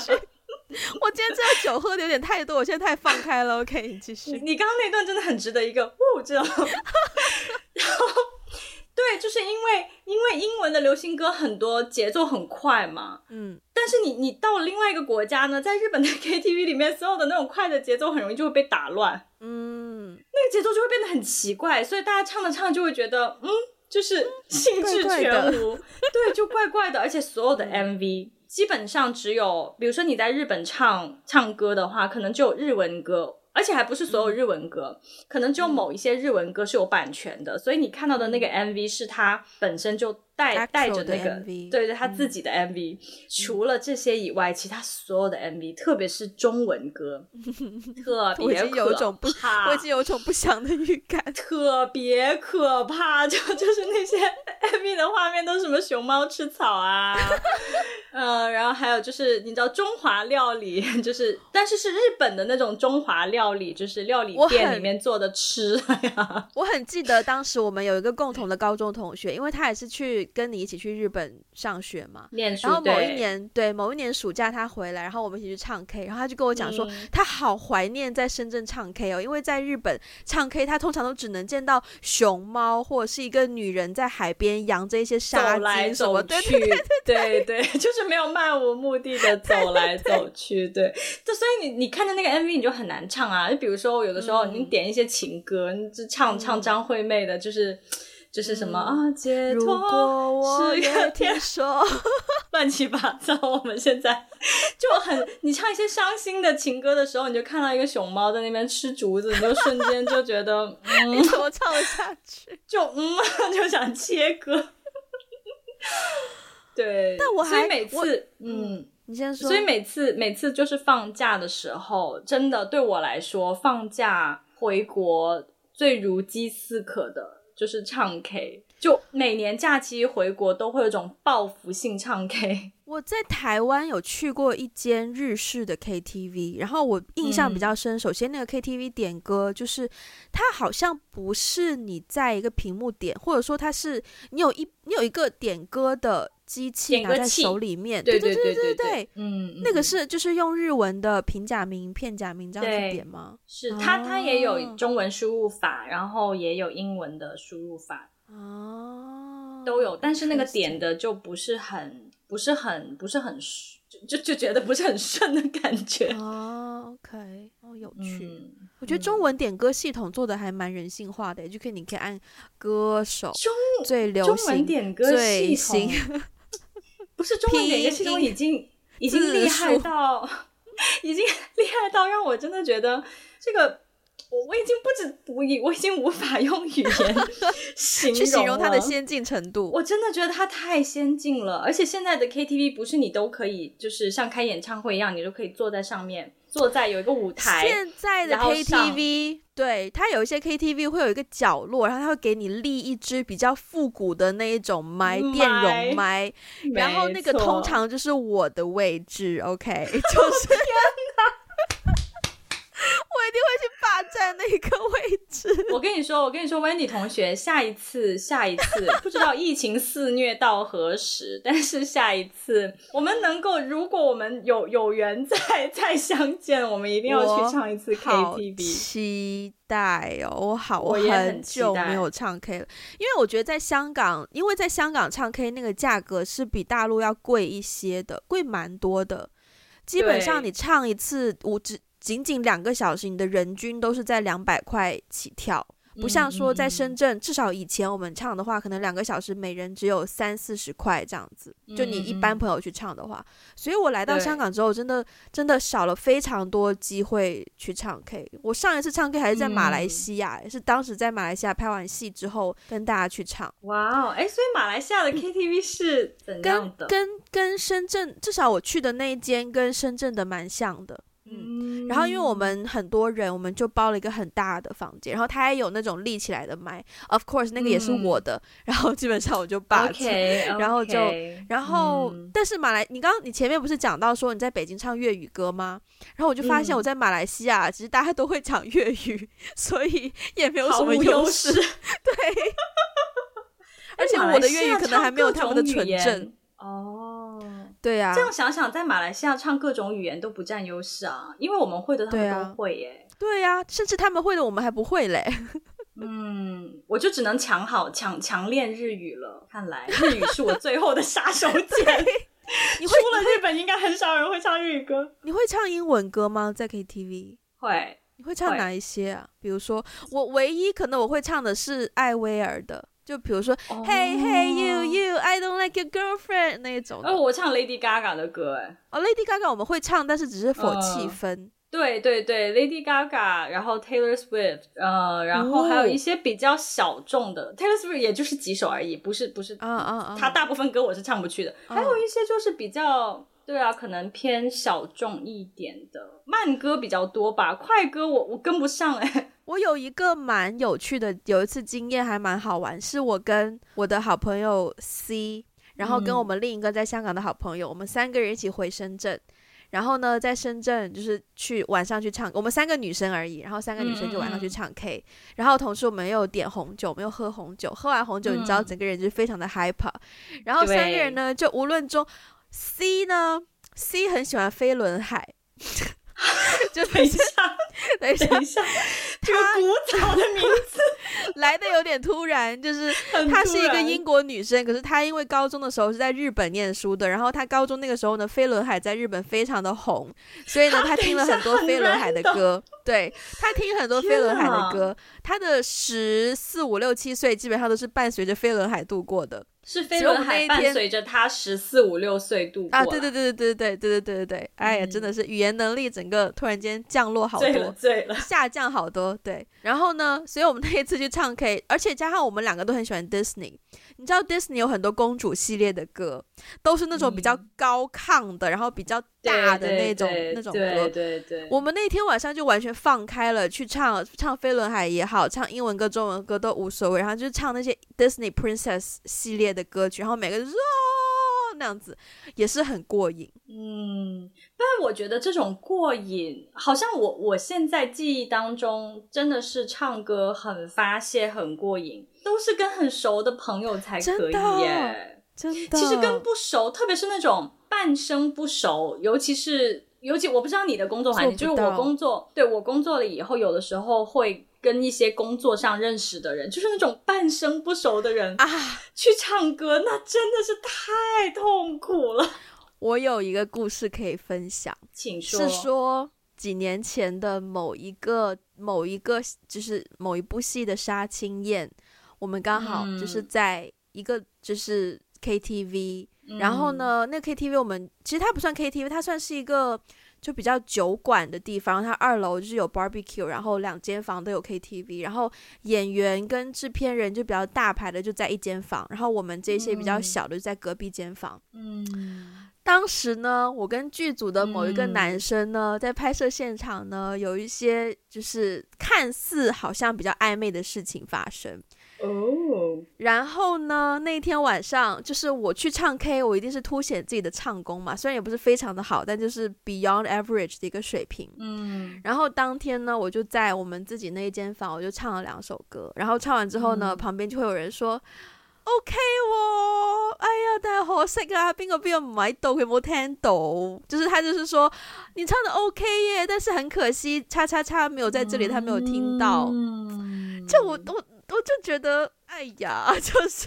我今天这个酒喝的有点太多，我现在太放开了，OK，你继续，你刚刚那段真的很值得一个呼这样，*laughs* 然后。对，就是因为因为英文的流行歌很多节奏很快嘛，嗯，但是你你到了另外一个国家呢，在日本的 *laughs* KTV 里面，所有的那种快的节奏很容易就会被打乱，嗯，那个节奏就会变得很奇怪，所以大家唱着唱着就会觉得，嗯，就是兴致全无，*laughs* 嗯、对，就怪怪的，而且所有的 MV 基本上只有，比如说你在日本唱唱歌的话，可能只有日文歌。而且还不是所有日文歌，嗯、可能只有某一些日文歌是有版权的，嗯、所以你看到的那个 MV 是他本身就带带着那个，对对，他自己的 MV。嗯、除了这些以外，其他所有的 MV，特别是中文歌，*laughs* 特别可怕。我已经有种不，我已经有种不祥的预感，*laughs* 特别可怕。就 *laughs* 就是那些 MV 的画面都是什么熊猫吃草啊。呃，然后还有就是，你知道中华料理，*laughs* 就是但是是日本的那种中华料理，就是料理店里面做的吃呀。*laughs* 我很记得当时我们有一个共同的高中同学，因为他也是去跟你一起去日本上学嘛，念书。然后某一年，对，对某一年暑假他回来，然后我们一起去唱 K，然后他就跟我讲说，嗯、他好怀念在深圳唱 K 哦，因为在日本唱 K，他通常都只能见到熊猫或者是一个女人在海边扬着一些沙走来走去，对对对对，对，对，*laughs* 就是。是没有漫无目的的走来走去，对，*laughs* 就所以你你看着那个 MV 你就很难唱啊。就比如说有的时候你点一些情歌，你就唱唱张惠妹的，就是就是什么啊，解脱是个天说，*laughs* 乱七八糟。我们现在就很，你唱一些伤心的情歌的时候，你就看到一个熊猫在那边吃竹子，你就瞬间就觉得，*laughs* 嗯，你怎么唱得下去？就嗯，就想切歌。对，但我还每次，我嗯，你先说。所以每次每次就是放假的时候，真的对我来说，放假回国最如饥似渴的就是唱 K。就每年假期回国都会有种报复性唱 K。*laughs* 我在台湾有去过一间日式的 KTV，然后我印象比较深。嗯、首先，那个 KTV 点歌就是它好像不是你在一个屏幕点，或者说它是你有一你有一个点歌的机器拿在手里面。对对对对对，嗯，那个是就是用日文的平假名、片假名这样子点吗？是它，它也有中文输入法，然后也有英文的输入法。哦，都有，但是那个点的就不是很。不是很不是很就就就觉得不是很顺的感觉哦。OK，哦，有趣。嗯、我觉得中文点歌系统做的还蛮人性化的，嗯、就可以你可以按歌手中最流行中文点歌系统，不是中文点歌系统已经已经厉害到 *laughs* 已经厉害到让我真的觉得这个。我我已经不止不已，我已经无法用语言形容去形容它的先进程度。我真的觉得它太先进了，而且现在的 KTV 不是你都可以，就是像开演唱会一样，你都可以坐在上面，坐在有一个舞台。现在的 KTV，对，它有一些 KTV 会有一个角落，然后它会给你立一支比较复古的那一种麦，电容麦，然后那个通常就是我的位置，OK，*laughs* 就是。我一定会去霸占那个位置。我跟你说，我跟你说，Wendy 同学，下一次，下一次，不知道疫情肆虐到何时，但是下一次，我们能够，如果我们有有缘再再相见，我们一定要去唱一次 KTV。期待哦，我好，我很久没有唱 K 了，因为我觉得在香港，因为在香港唱 K 那个价格是比大陆要贵一些的，贵蛮多的。基本上你唱一次，我只。仅仅两个小时，你的人均都是在两百块起跳，不像说在深圳，嗯、至少以前我们唱的话，可能两个小时每人只有三四十块这样子。就你一般朋友去唱的话，嗯、所以我来到香港之后，真的真的少了非常多机会去唱 K。我上一次唱 K 还是在马来西亚，嗯、是当时在马来西亚拍完戏之后跟大家去唱。哇哦，哎，所以马来西亚的 KTV 是怎样的？跟跟跟深圳，至少我去的那一间跟深圳的蛮像的。嗯，然后因为我们很多人，我们就包了一个很大的房间，然后他也有那种立起来的麦，of course 那个也是我的，嗯、然后基本上我就霸气，okay, okay, 然后就，然后、嗯、但是马来，你刚刚你前面不是讲到说你在北京唱粤语歌吗？然后我就发现我在马来西亚，其实大家都会讲粤语，*laughs* 所以也没有什么优势，对，*laughs* 而且我的粤语可能还没有他们的纯正哦。对呀、啊，这样想想，在马来西亚唱各种语言都不占优势啊，因为我们会的他们都会耶。对呀、啊啊，甚至他们会的我们还不会嘞。嗯，我就只能强好强强练日语了。看来日语是我最后的杀手锏。*laughs* 你会除了日本，应该很少人会唱日语歌。你会唱英文歌吗？在 KTV 会。你会唱哪一些啊？比如说，我唯一可能我会唱的是艾薇儿的。就比如说，Hey Hey You You，I don't like your girlfriend 那一种。哦，我唱 Lady Gaga 的歌，哎。哦，Lady Gaga 我们会唱，但是只是 for 气氛。呃、对对对，Lady Gaga，然后 Taylor Swift，呃，然后还有一些比较小众的、哦、Taylor Swift，也就是几首而已，不是不是。啊啊啊！他大部分歌我是唱不去的。Uh, uh, uh. 还有一些就是比较，对啊，可能偏小众一点的慢歌比较多吧，快歌我我跟不上哎。*laughs* 我有一个蛮有趣的，有一次经验还蛮好玩，是我跟我的好朋友 C，然后跟我们另一个在香港的好朋友，嗯、我们三个人一起回深圳。然后呢，在深圳就是去晚上去唱，我们三个女生而已。然后三个女生就晚上去唱 K，、嗯、然后同时我们又点红酒，我们又喝红酒。喝完红酒，你知道整个人就非常的 hyper、嗯。然后三个人呢，就无论中 C 呢，C 很喜欢飞轮海。*laughs* 就等一下，*laughs* 等一下，等一下，这个古早的名字 *laughs* 来的有点突然。就是她是一个英国女生，可是她因为高中的时候是在日本念书的，然后她高中那个时候呢，飞轮海在日本非常的红，所以呢，她听了很多飞轮海的歌。对，她听很多飞轮海的歌，她的十四五六七岁基本上都是伴随着飞轮海度过的。是飞轮海伴随着他十四五六岁度过啊！对对对对对对对对对对对！哎呀，真的是语言能力整个突然间降落好多，醉了醉了，*laughs* 下降好多。对，然后呢，所以我们那一次去唱 K，而且加上我们两个都很喜欢 Disney。你知道 Disney 有很多公主系列的歌，都是那种比较高亢的，嗯、然后比较大的那种对对对那种歌。对对对。我们那天晚上就完全放开了，去唱唱飞轮海也好，唱英文歌、中文歌都无所谓，然后就唱那些 Disney Princess 系列的歌曲，然后每个人那样子也是很过瘾。嗯，但我觉得这种过瘾，好像我我现在记忆当中真的是唱歌很发泄、很过瘾。都是跟很熟的朋友才可以耶，真的。真的。其实跟不熟，特别是那种半生不熟，尤其是尤其我不知道你的工作环境，就是我工作，对，我工作了以后，有的时候会跟一些工作上认识的人，就是那种半生不熟的人啊，去唱歌，那真的是太痛苦了。我有一个故事可以分享，请说。是说几年前的某一个某一个，就是某一部戏的杀青宴。我们刚好就是在一个就是 KTV，嗯，然后呢，那个 KTV 我们其实它不算 KTV，它算是一个就比较酒馆的地方。它二楼就是有 barbecue，然后两间房都有 KTV，然后演员跟制片人就比较大牌的就在一间房，然后我们这些比较小的就在隔壁间房。嗯，当时呢，我跟剧组的某一个男生呢，在拍摄现场呢，有一些就是看似好像比较暧昧的事情发生。哦、oh.，然后呢？那天晚上就是我去唱 K，我一定是凸显自己的唱功嘛。虽然也不是非常的好，但就是 beyond average 的一个水平。嗯。然后当天呢，我就在我们自己那一间房，我就唱了两首歌。然后唱完之后呢，嗯、旁边就会有人说：“OK 哦，哎呀，但系可惜啊，边个边个唔喺度，佢冇听到。”就是他就是说你唱的 OK 耶，但是很可惜，叉叉叉没有在这里，他没有听到。嗯。就我我。我就觉得，哎呀，*laughs* 就是，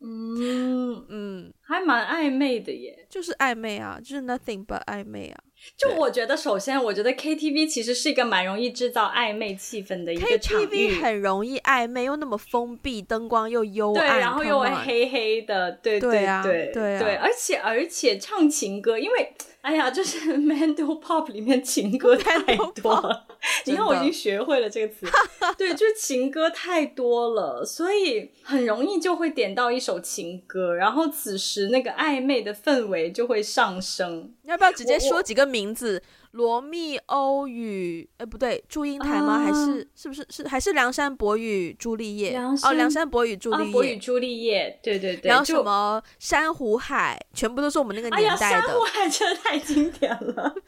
嗯嗯，还蛮暧昧的耶，就是暧昧啊，就是 nothing but 暧昧啊。就我觉得，首先，我觉得 KTV 其实是一个蛮容易制造暧昧气氛的一个场域。KTV 很容易暧昧，又那么封闭，灯光又幽暗，对，然后又黑黑的，对对对对，啊对，对，啊、对，而且而且唱情歌，因为。哎呀，就是 *laughs* Mandopop 里面情歌 *laughs* 太多了，你看我已经学会了这个词。*laughs* 对，就是情歌太多了，所以很容易就会点到一首情歌，然后此时那个暧昧的氛围就会上升。要不要直接说几个名字？罗密欧与哎不对，祝英台吗？啊、还是是不是是还是梁山伯与朱丽叶？哦，梁山伯与朱丽叶，伯与朱丽叶，对对对。然后什么珊瑚海，全部都是我们那个年代的。哎呀，珊瑚海真的太经典了。*laughs*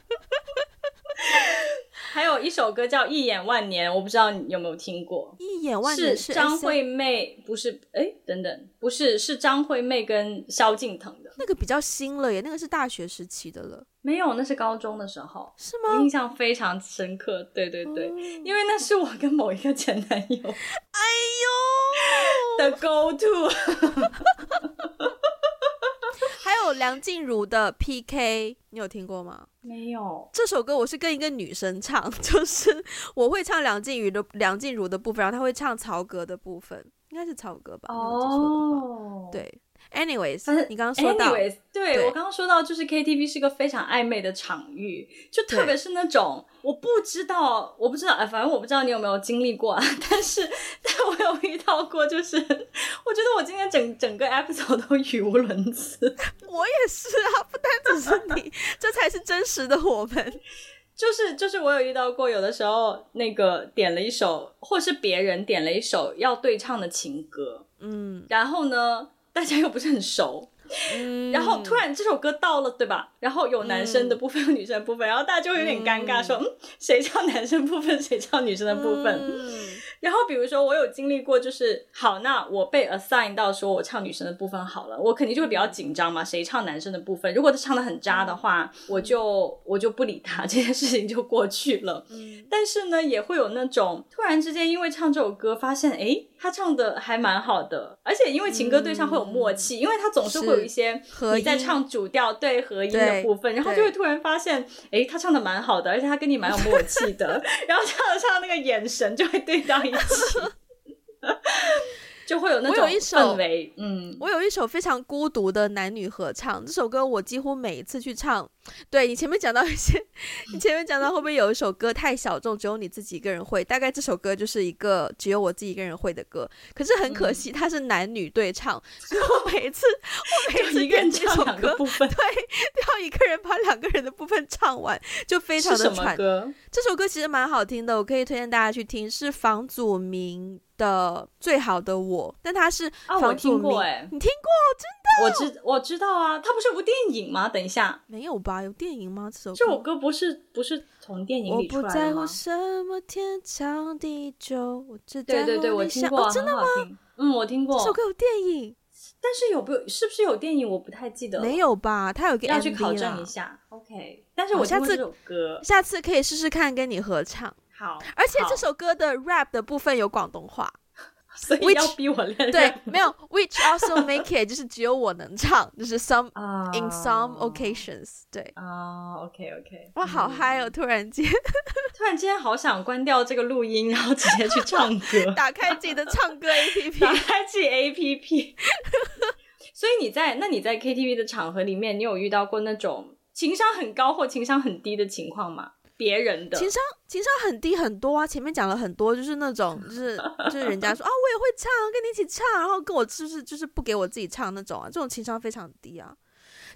还有一首歌叫《一眼万年》，我不知道你有没有听过。一眼万年是张惠妹，不是？哎，等等，不是，是张惠妹跟萧敬腾的。那个比较新了耶，那个是大学时期的了。没有，那是高中的时候。是吗？印象非常深刻。对对对，哦，因为那是我跟某一个前男友，哎呦的 go *laughs* to。还有梁静茹的 PK，你有听过吗？没有。这首歌我是跟一个女生唱，*laughs* 就是我会唱梁静茹的梁静茹的部分，然后她会唱曹格的部分，应该是曹格吧？哦，对。Anyways，但是你刚刚说到，anyways，对，对我刚刚说到，就是 KTV 是一个非常暧昧的场域，就特别是那种我不知道，我不知道，哎，反正我不知道你有没有经历过啊。*laughs* 但是，*laughs* 但我有遇到过，就是我觉得我今天整整个 episode 都语无伦次。我也是啊，不单只是你，这才是真实的我们。*laughs* 就是就是我有遇到过，有的时候那个点了一首，或是别人点了一首要对唱的情歌，嗯，然后呢。大家又不是很熟，嗯、*laughs* 然后突然这首歌到了，对吧？然后有男生的部分，有女生的部分，然后大家就会有点尴尬，说，嗯，谁唱男生部分，谁唱女生的部分？嗯 *laughs* 然后比如说我有经历过，就是好，那我被 assign 到说我唱女生的部分好了，我肯定就会比较紧张嘛。谁唱男生的部分？如果他唱的很渣的话，我就我就不理他，*laughs* 这件事情就过去了。嗯。但是呢，也会有那种突然之间因为唱这首歌，发现诶他唱的还蛮好的，而且因为情歌对唱会有默契，因为他总是会有一些你在唱主调对合音的部分，然后就会突然发现，哎他唱的蛮好的，而且他跟你蛮有默契的，*laughs* 然后唱着唱着那个眼神就会对到一起。*laughs* 就会有那种氛围，嗯，我有一首非常孤独的男女合唱，这首歌我几乎每一次去唱。对，你前面讲到一些，*laughs* 你前面讲到会不会有一首歌太小众，只有你自己一个人会？大概这首歌就是一个只有我自己一个人会的歌。可是很可惜，它是男女对唱，嗯、所以我每次 *laughs* 我每次点这首歌，部分 *laughs* 对，要一个人把两个人的部分唱完，就非常的喘。这首歌其实蛮好听的，我可以推荐大家去听，是房祖名的最好的我，但他是房祖名，啊欸、你听过？真的？我知我知道啊，他不是有部电影吗？等一下，没有吧？有电影吗？这首歌这首歌不是不是从电影里出来的吗？我不在乎什么天长地久，我只对对对，我听过、啊哦，真的吗？嗯，我听过。这首歌有电影，但是有不有是不是有电影？我不太记得。没有吧？他有要去考证一下。OK，但是我下次下次可以试试看跟你合唱。好，而且这首歌的 rap 的部分有广东话。所以要逼我练对，没有，which also make it 就是只有我能唱，就是 some、*laughs* uh, in some occasions，对，啊、uh,，OK OK，哇，好嗨哦！突然间，突然间好想关掉这个录音，然后直接去唱歌，*laughs* 打开自己的唱歌 APP，*laughs* 打开自己 APP。所以你在那你在 KTV 的场合里面，你有遇到过那种情商很高或情商很低的情况吗？别人的情商情商很低很多啊，前面讲了很多，就是那种 *laughs* 就是就是人家说啊，我也会唱，跟你一起唱，然后跟我就是就是不给我自己唱那种啊，这种情商非常低啊。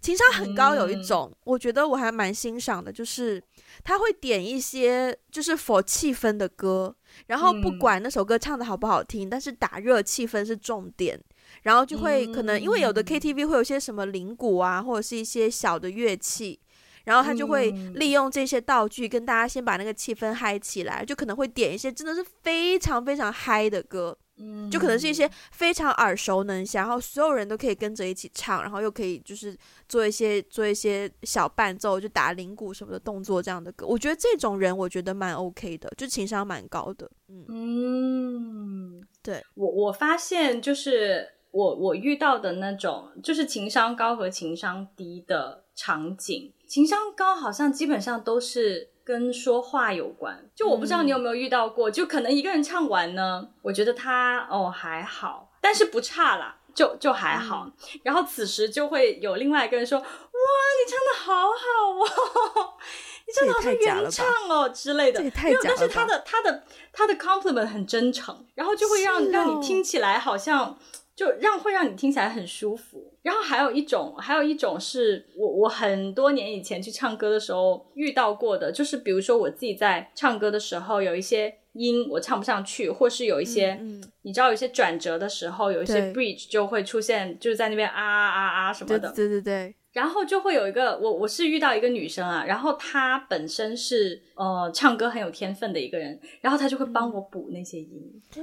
情商很高有一种，嗯、我觉得我还蛮欣赏的，就是他会点一些就是 for 气氛的歌，然后不管那首歌唱的好不好听，嗯、但是打热气氛是重点，然后就会可能因为有的 KTV 会有些什么铃鼓啊，或者是一些小的乐器。然后他就会利用这些道具跟大家先把那个气氛嗨起来，就可能会点一些真的是非常非常嗨的歌，嗯，就可能是一些非常耳熟能详，然后所有人都可以跟着一起唱，然后又可以就是做一些做一些小伴奏，就打铃鼓什么的动作这样的歌。我觉得这种人我觉得蛮 OK 的，就情商蛮高的，嗯嗯，对，我我发现就是我我遇到的那种就是情商高和情商低的场景。情商高好像基本上都是跟说话有关，就我不知道你有没有遇到过，嗯、就可能一个人唱完呢，我觉得他哦还好，但是不差啦，就就还好。嗯、然后此时就会有另外一个人说：“哇，你唱的好好哦，*laughs* 你唱的好像原唱哦之类的。”没有，但是他的他的他的 compliment 很真诚，然后就会让、哦、让你听起来好像。就让会让你听起来很舒服，然后还有一种，还有一种是我我很多年以前去唱歌的时候遇到过的，就是比如说我自己在唱歌的时候有一些音我唱不上去，或是有一些、嗯嗯、你知道有一些转折的时候有一些 bridge 就会出现，就是在那边啊啊啊啊什么的，对对对对。然后就会有一个我我是遇到一个女生啊，然后她本身是呃唱歌很有天分的一个人，然后她就会帮我补那些音。哦，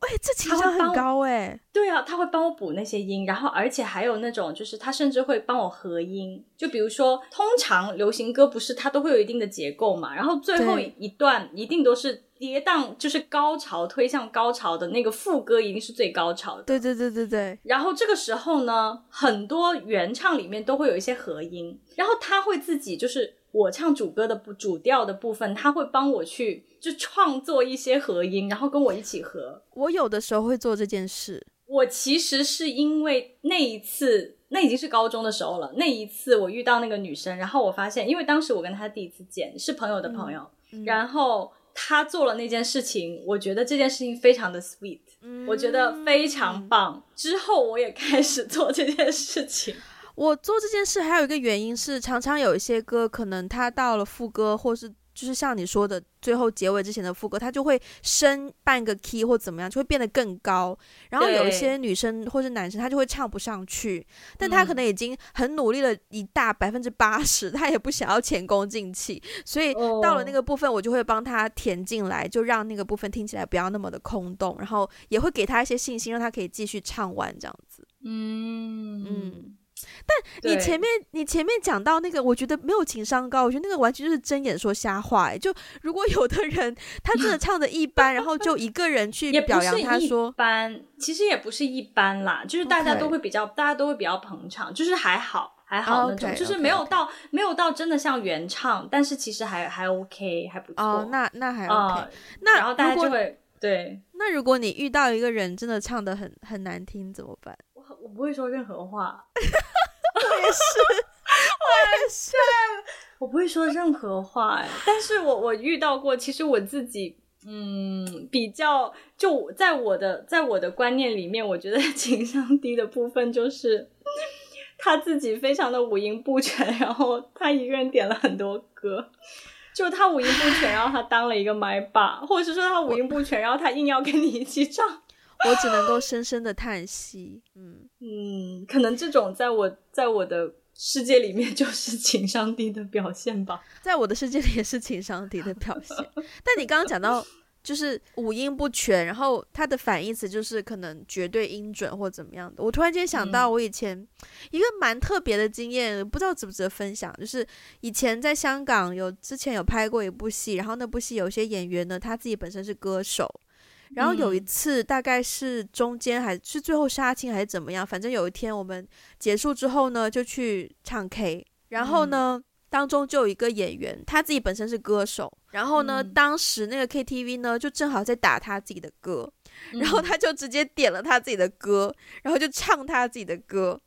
哎，这情商很高哎，对啊，她会帮我补那些音，然后而且还有那种就是她甚至会帮我合音，就比如说通常流行歌不是它都会有一定的结构嘛，然后最后一段一定都是。跌宕就是高潮推向高潮的那个副歌一定是最高潮的，对对对对对。然后这个时候呢，很多原唱里面都会有一些合音，然后他会自己就是我唱主歌的主调的部分，他会帮我去就创作一些合音，然后跟我一起合。我有的时候会做这件事。我其实是因为那一次，那已经是高中的时候了。那一次我遇到那个女生，然后我发现，因为当时我跟她第一次见，是朋友的朋友，嗯嗯、然后。他做了那件事情，我觉得这件事情非常的 sweet，嗯，我觉得非常棒。之后我也开始做这件事情。我做这件事还有一个原因是，常常有一些歌，可能他到了副歌或是。就是像你说的，最后结尾之前的副歌，它就会升半个 key 或怎么样，就会变得更高。然后有一些女生或是男生，他就会唱不上去，但他可能已经很努力了一大百分之八十，他也不想要前功尽弃，所以到了那个部分，我就会帮他填进来，就让那个部分听起来不要那么的空洞，然后也会给他一些信心，让他可以继续唱完这样子。嗯嗯。但你前面你前面讲到那个，我觉得没有情商高，我觉得那个完全就是睁眼说瞎话。哎，就如果有的人他真的唱的一般，然后就一个人去表扬他说，一般其实也不是一般啦，就是大家都会比较.大家都会比较捧场，就是还好还好那种 okay. 就是没有到没有到真的像原唱，但是其实还还 OK 还不错。哦，那那还 OK，嗯，那然后大家就会对。那如果你遇到一个人真的唱的很很难听怎么办？我不会说任何话，*laughs* 我也是，我也是，我不会说任何话哎。但是我我遇到过，其实我自己嗯比较就在我的在我的观念里面，我觉得情商低的部分就是他自己非常的五音不全，然后他一个人点了很多歌，就他五音不全，然后他当了一个麦霸，或者是说他五音不全，然后他硬要跟你一起唱。我只能够深深的叹息，嗯嗯，可能这种在我在我的世界里面就是情商低的表现吧，在我的世界里也是情商低的表现。但你刚刚讲到就是五音不全，然后它的反义词就是可能绝对音准或怎么样的。我突然间想到我以前一个蛮特别的经验，不知道值不值得分享，就是以前在香港有之前有拍过一部戏，然后那部戏有些演员呢，他自己本身是歌手。然后有一次，大概是中间还是最后杀青还是怎么样，反正有一天我们结束之后呢，就去唱 K。然后呢，当中就有一个演员，他自己本身是歌手。然后呢，当时那个 KTV 呢，就正好在打他自己的歌，然后他就直接点了他自己的歌，然后就唱他自己的歌。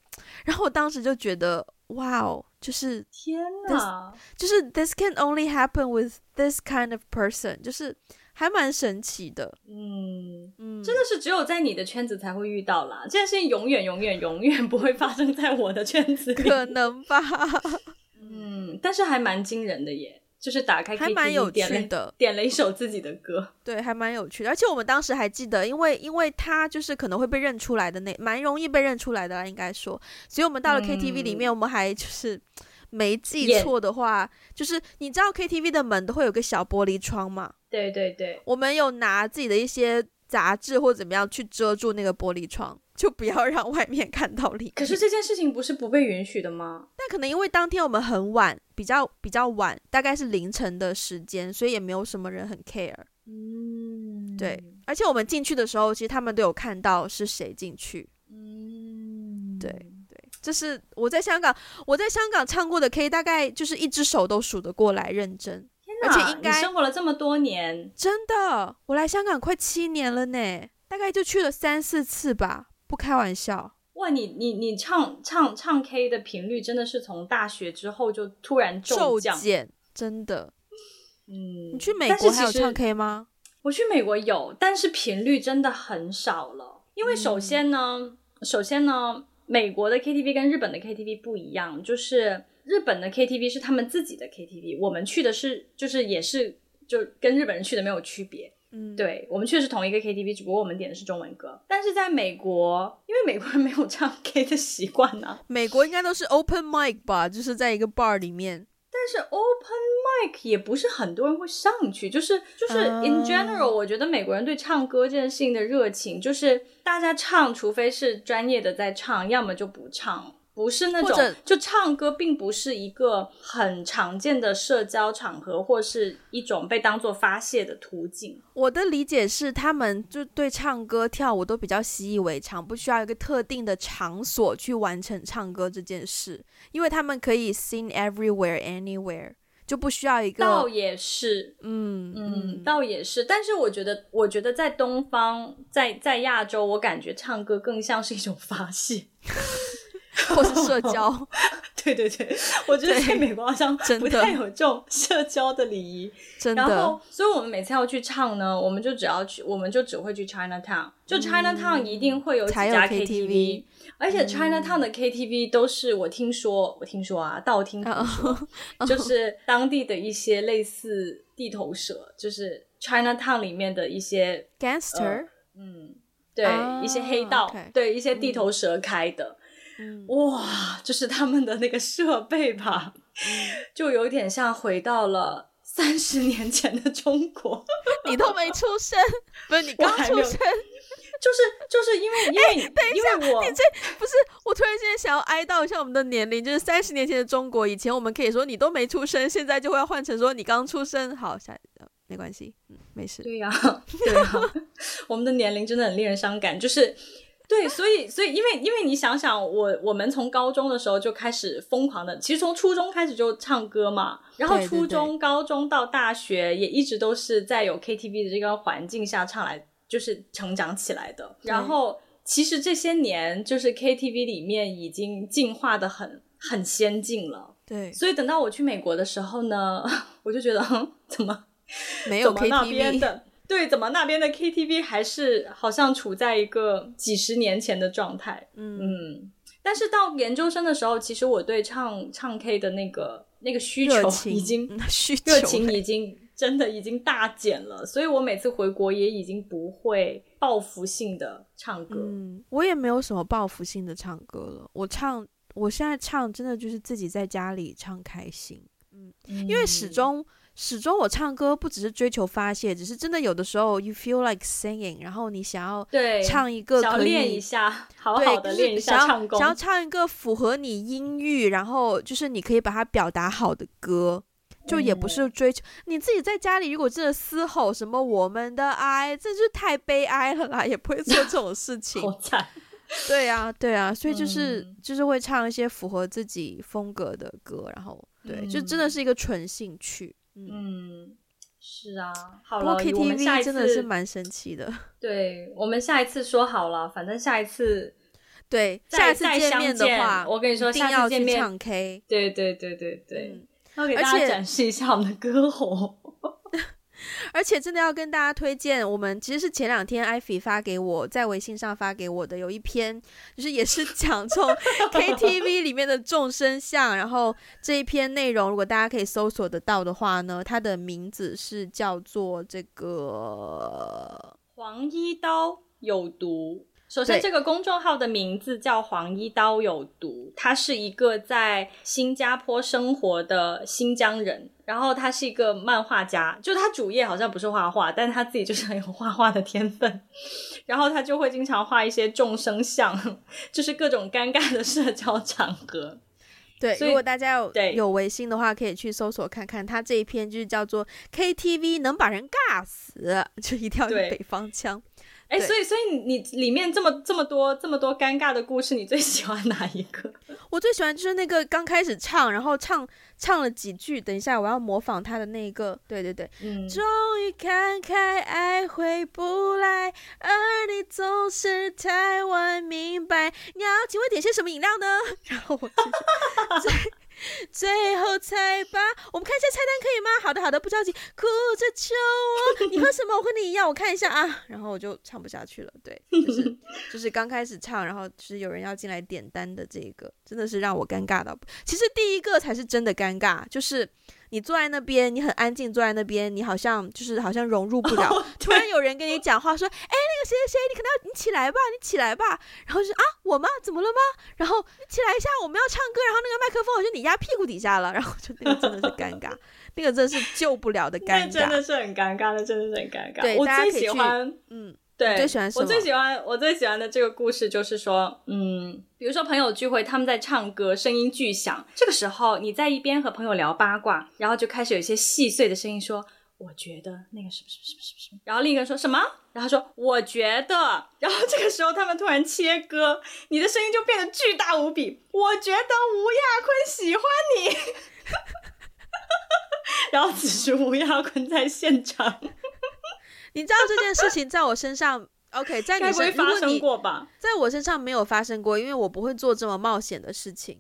然后我当时就觉得，哇哦，就是天哪，就是 this can only happen with this kind of person，就是。还蛮神奇的，嗯嗯，真的是只有在你的圈子才会遇到啦。这件事情永远永远永远不会发生在我的圈子里，可能吧？*laughs* 嗯，但是还蛮惊人的耶，就是打开还蛮有趣的，点了一首自己的歌，对，还蛮有趣的。而且我们当时还记得，因为因为他就是可能会被认出来的那，蛮容易被认出来的啦，应该说。所以我们到了 KTV 里面，嗯、我们还就是没记错的话.就是你知道 KTV 的门都会有个小玻璃窗吗？对对对，我们有拿自己的一些杂志或怎么样去遮住那个玻璃窗，*laughs* 就不要让外面看到里面。可是这件事情不是不被允许的吗？但可能因为当天我们很晚，比较比较晚，大概是凌晨的时间，所以也没有什么人很 care。嗯，对。而且我们进去的时候，其实他们都有看到是谁进去。嗯，对对，这是我在香港，我在香港唱过的 K，大概就是一只手都数得过来，认真。而且应该生活了这么多年，真的，我来香港快七年了呢，大概就去了三四次吧，不开玩笑。哇，你你你唱唱唱 K 的频率真的是从大学之后就突然骤减，真的。嗯，你去美国还有唱 K 吗？我去美国有，但是频率真的很少了。因为首先呢，嗯、首先呢，美国的 KTV 跟日本的 KTV 不一样，就是。日本的 KTV 是他们自己的 KTV，我们去的是就是也是就跟日本人去的没有区别，嗯，对，我们去的是同一个 KTV，只不过我们点的是中文歌。但是在美国，因为美国人没有唱 K *laughs* 的习惯呢，美国应该都是 open mic 吧，就是在一个 bar 里面。但是 open mic 也不是很多人会上去，就是就是 in general，我觉得美国人对唱歌这件事情的热情，就是大家唱，除非是专业的在唱，要么就不唱。不是那种，就唱歌并不是一个很常见的社交场合，或是一种被当做发泄的途径。我的理解是，他们就对唱歌、跳舞都比较习以为常，不需要一个特定的场所去完成唱歌这件事，因为他们可以 sing everywhere, anywhere，就不需要一个。倒也是，嗯嗯，倒也是。但是我觉得，我觉得在东方，在在亚洲，我感觉唱歌更像是一种发泄。*laughs* *laughs* 或是社交，*laughs* 对对对，我觉得在美国好像 *laughs* 不太有这种社交的礼仪。真的。然后，所以我们每次要去唱呢，我们就只要去，我们就只会去 Chinatown。就 Chinatown 一定会有几家 KTV，而且 Chinatown 的 KTV 都是我听说，我听说啊，道听途说，就是当地的一些类似地头蛇，就是 Chinatown 里面的一些 gangster，嗯，对，一些黑道，对，一些地头蛇开的。哇，就是他们的那个设备吧，就有点像回到了三十年前的中国。*laughs* 你都没出生，不是你刚出生，就是就是因为因为、欸、等一下，因为我你这不是我突然间想要哀悼一下我们的年龄，就是三十年前的中国，以前我们可以说你都没出生，现在就会要换成说你刚出生。好，下没关系，嗯，没事。对呀、啊，*laughs* 对呀、啊，我们的年龄真的很令人伤感，就是。对，所以，所以，因为，因为你想想，我，我们从高中的时候就开始疯狂的，其实从初中开始就唱歌嘛，然后初中、对对对高中到大学也一直都是在有 KTV 的这个环境下唱来，就是成长起来的。然后，其实这些年就是 KTV 里面已经进化的很很先进了。对，所以等到我去美国的时候呢，*laughs* 我就觉得，哼，*laughs* 怎么没有 KTV 那边的？对，怎么那边的 KTV 还是好像处在一个几十年前的状态？嗯嗯。但是到研究生的时候，其实我对唱唱 K 的那个那个需求已经热情已经真的已经大减了，所以我每次回国也已经不会报复性的唱歌。嗯，我也没有什么报复性的唱歌了。我唱，我现在唱真的就是自己在家里唱开心。嗯，嗯，因为始终。始终我唱歌不只是追求发泄，只是真的有的时候 you feel like singing，然后你想要对唱一个可以练一下，好好的练一下唱功，想要唱一个符合你音域，然后就是你可以把它表达好的歌，就也不是追求、嗯、你自己在家里如果真的嘶吼什么我们的爱，这就太悲哀了啦，也不会做这种事 *laughs* 情。好惨。*laughs* 对啊，对啊，所以就是、嗯、就是会唱一些符合自己风格的歌，然后对，嗯、就真的是一个纯兴趣。嗯，是啊，好了我们下一次真的是蛮神奇的。对，我们下一次说好了，反正下一次，对，下一次见面的话，我跟你说，一次见面唱 K。对对对对对，嗯、要给大家展示一下我们的歌喉。而且真的要跟大家推荐，我们其实是前两天艾菲发给我，在微信上发给我的，有一篇就是也是 *laughs* 讲这种 KTV 里面的众生相。然后这一篇内容，如果大家可以搜索得到的话呢，它的名字是叫做这个黄一刀有毒。首先，这个公众号的名字叫“黄一刀有毒”，他是一个在新加坡生活的新疆人，然后他是一个漫画家，就他主业好像不是画画，但是他自己就是很有画画的天分，然后他就会经常画一些众生相，就是各种尴尬的社交场合。对，如果大家有有微信的话，可以去搜索看看，他这一篇就是叫做 “KTV 能把人尬死”，就一定要用北方腔。哎，所以所以你里面这么这么多这么多尴尬的故事，你最喜欢哪一个？*laughs* 我最喜欢就是那个刚开始唱，然后唱唱了几句，等一下我要模仿他的那个，对对对，嗯，终于看开，爱回不来，而你总是太晚明白。你要请问点些什么饮料呢？*laughs* 然后我继续。*laughs* 最后才把我们看一下菜单可以吗？好的好的，不着急，哭着求我，你喝什么？我和你一样，我看一下啊。*laughs* 然后我就唱不下去了，对，就是 *laughs* 就是刚开始唱，然后就是有人要进来点单的这个，真的是让我尴尬到。其实第一个才是真的尴尬，就是。你坐在那边，你很安静，坐在那边，你好像就是好像融入不了。*laughs* Oh, 突然有人跟你讲话，说：“哎、欸，那个谁谁谁，你可能要你起来吧，你起来吧。”然后就说：“啊，我吗？怎么了吗？”然后你起来一下，我们要唱歌。然后那个麦克风好像你压屁股底下了，然后就那个真的是尴尬，那个真的是救不了的尴尬，真的是很尴尬那，真的是很尴尬。对，我最喜欢，嗯。对，最喜欢我最喜欢我最喜欢的这个故事就是说，嗯，比如说朋友聚会，他们在唱歌，声音巨响，这个时候你在一边和朋友聊八卦，然后就开始有一些细碎的声音说，我觉得那个什么什么什么什么什么，然后另一个人说什么，然后说我觉得，然后这个时候他们突然切歌，你的声音就变得巨大无比，我觉得吴亚坤喜欢你，*laughs* 然后此时吴亚坤在现场。*laughs* 你知道这件事情在我身上，OK，在你身上发生过吧？在我身上没有发生过，因为我不会做这么冒险的事情。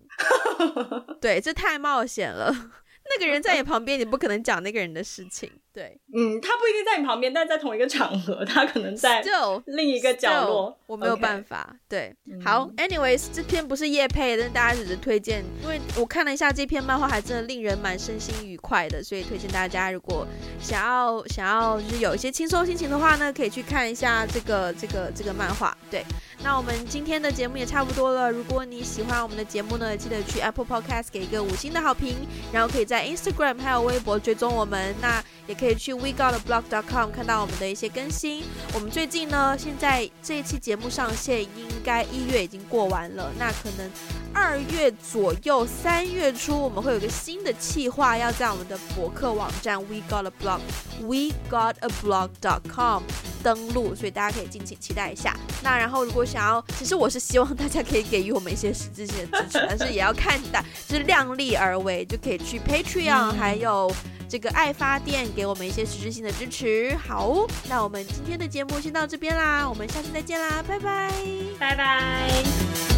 *laughs* 对，这太冒险了。*laughs* 那个人在你旁边，你不可能讲那个人的事情。对，嗯，他不一定在你旁边，但在同一个场合，他可能在另一个角落。我没有办法。对，好，anyways，这篇不是叶配，但是大家只是推荐，因为我看了一下这篇漫画，还真的令人蛮身心愉快的，所以推荐大家，如果想要想要就是有一些轻松心情的话呢，可以去看一下这个这个这个漫画。对，那我们今天的节目也差不多了。如果你喜欢我们的节目呢，记得去 Apple Podcast 给一个五星的好评，然后可以在 Instagram 还有微博追踪我们。那也可以去 wegottheblog.com 看到我们的一些更新。我们最近呢，现在这一期节目上线，应该一月已经过完了。那可能二月左右、三月初，我们会有一个新的计划，要在我们的博客网站 wegottheblog wegottheblog.com 登录，所以大家可以敬请期待一下。那然后，如果想要，其实我是希望大家可以给予我们一些实质性的支持，但是也要看的，就是量力而为，就可以去 Patreon，还有。这个爱发电给我们一些实质性的支持。好，那我们今天的节目先到这边啦，我们下次再见啦，拜拜，拜拜。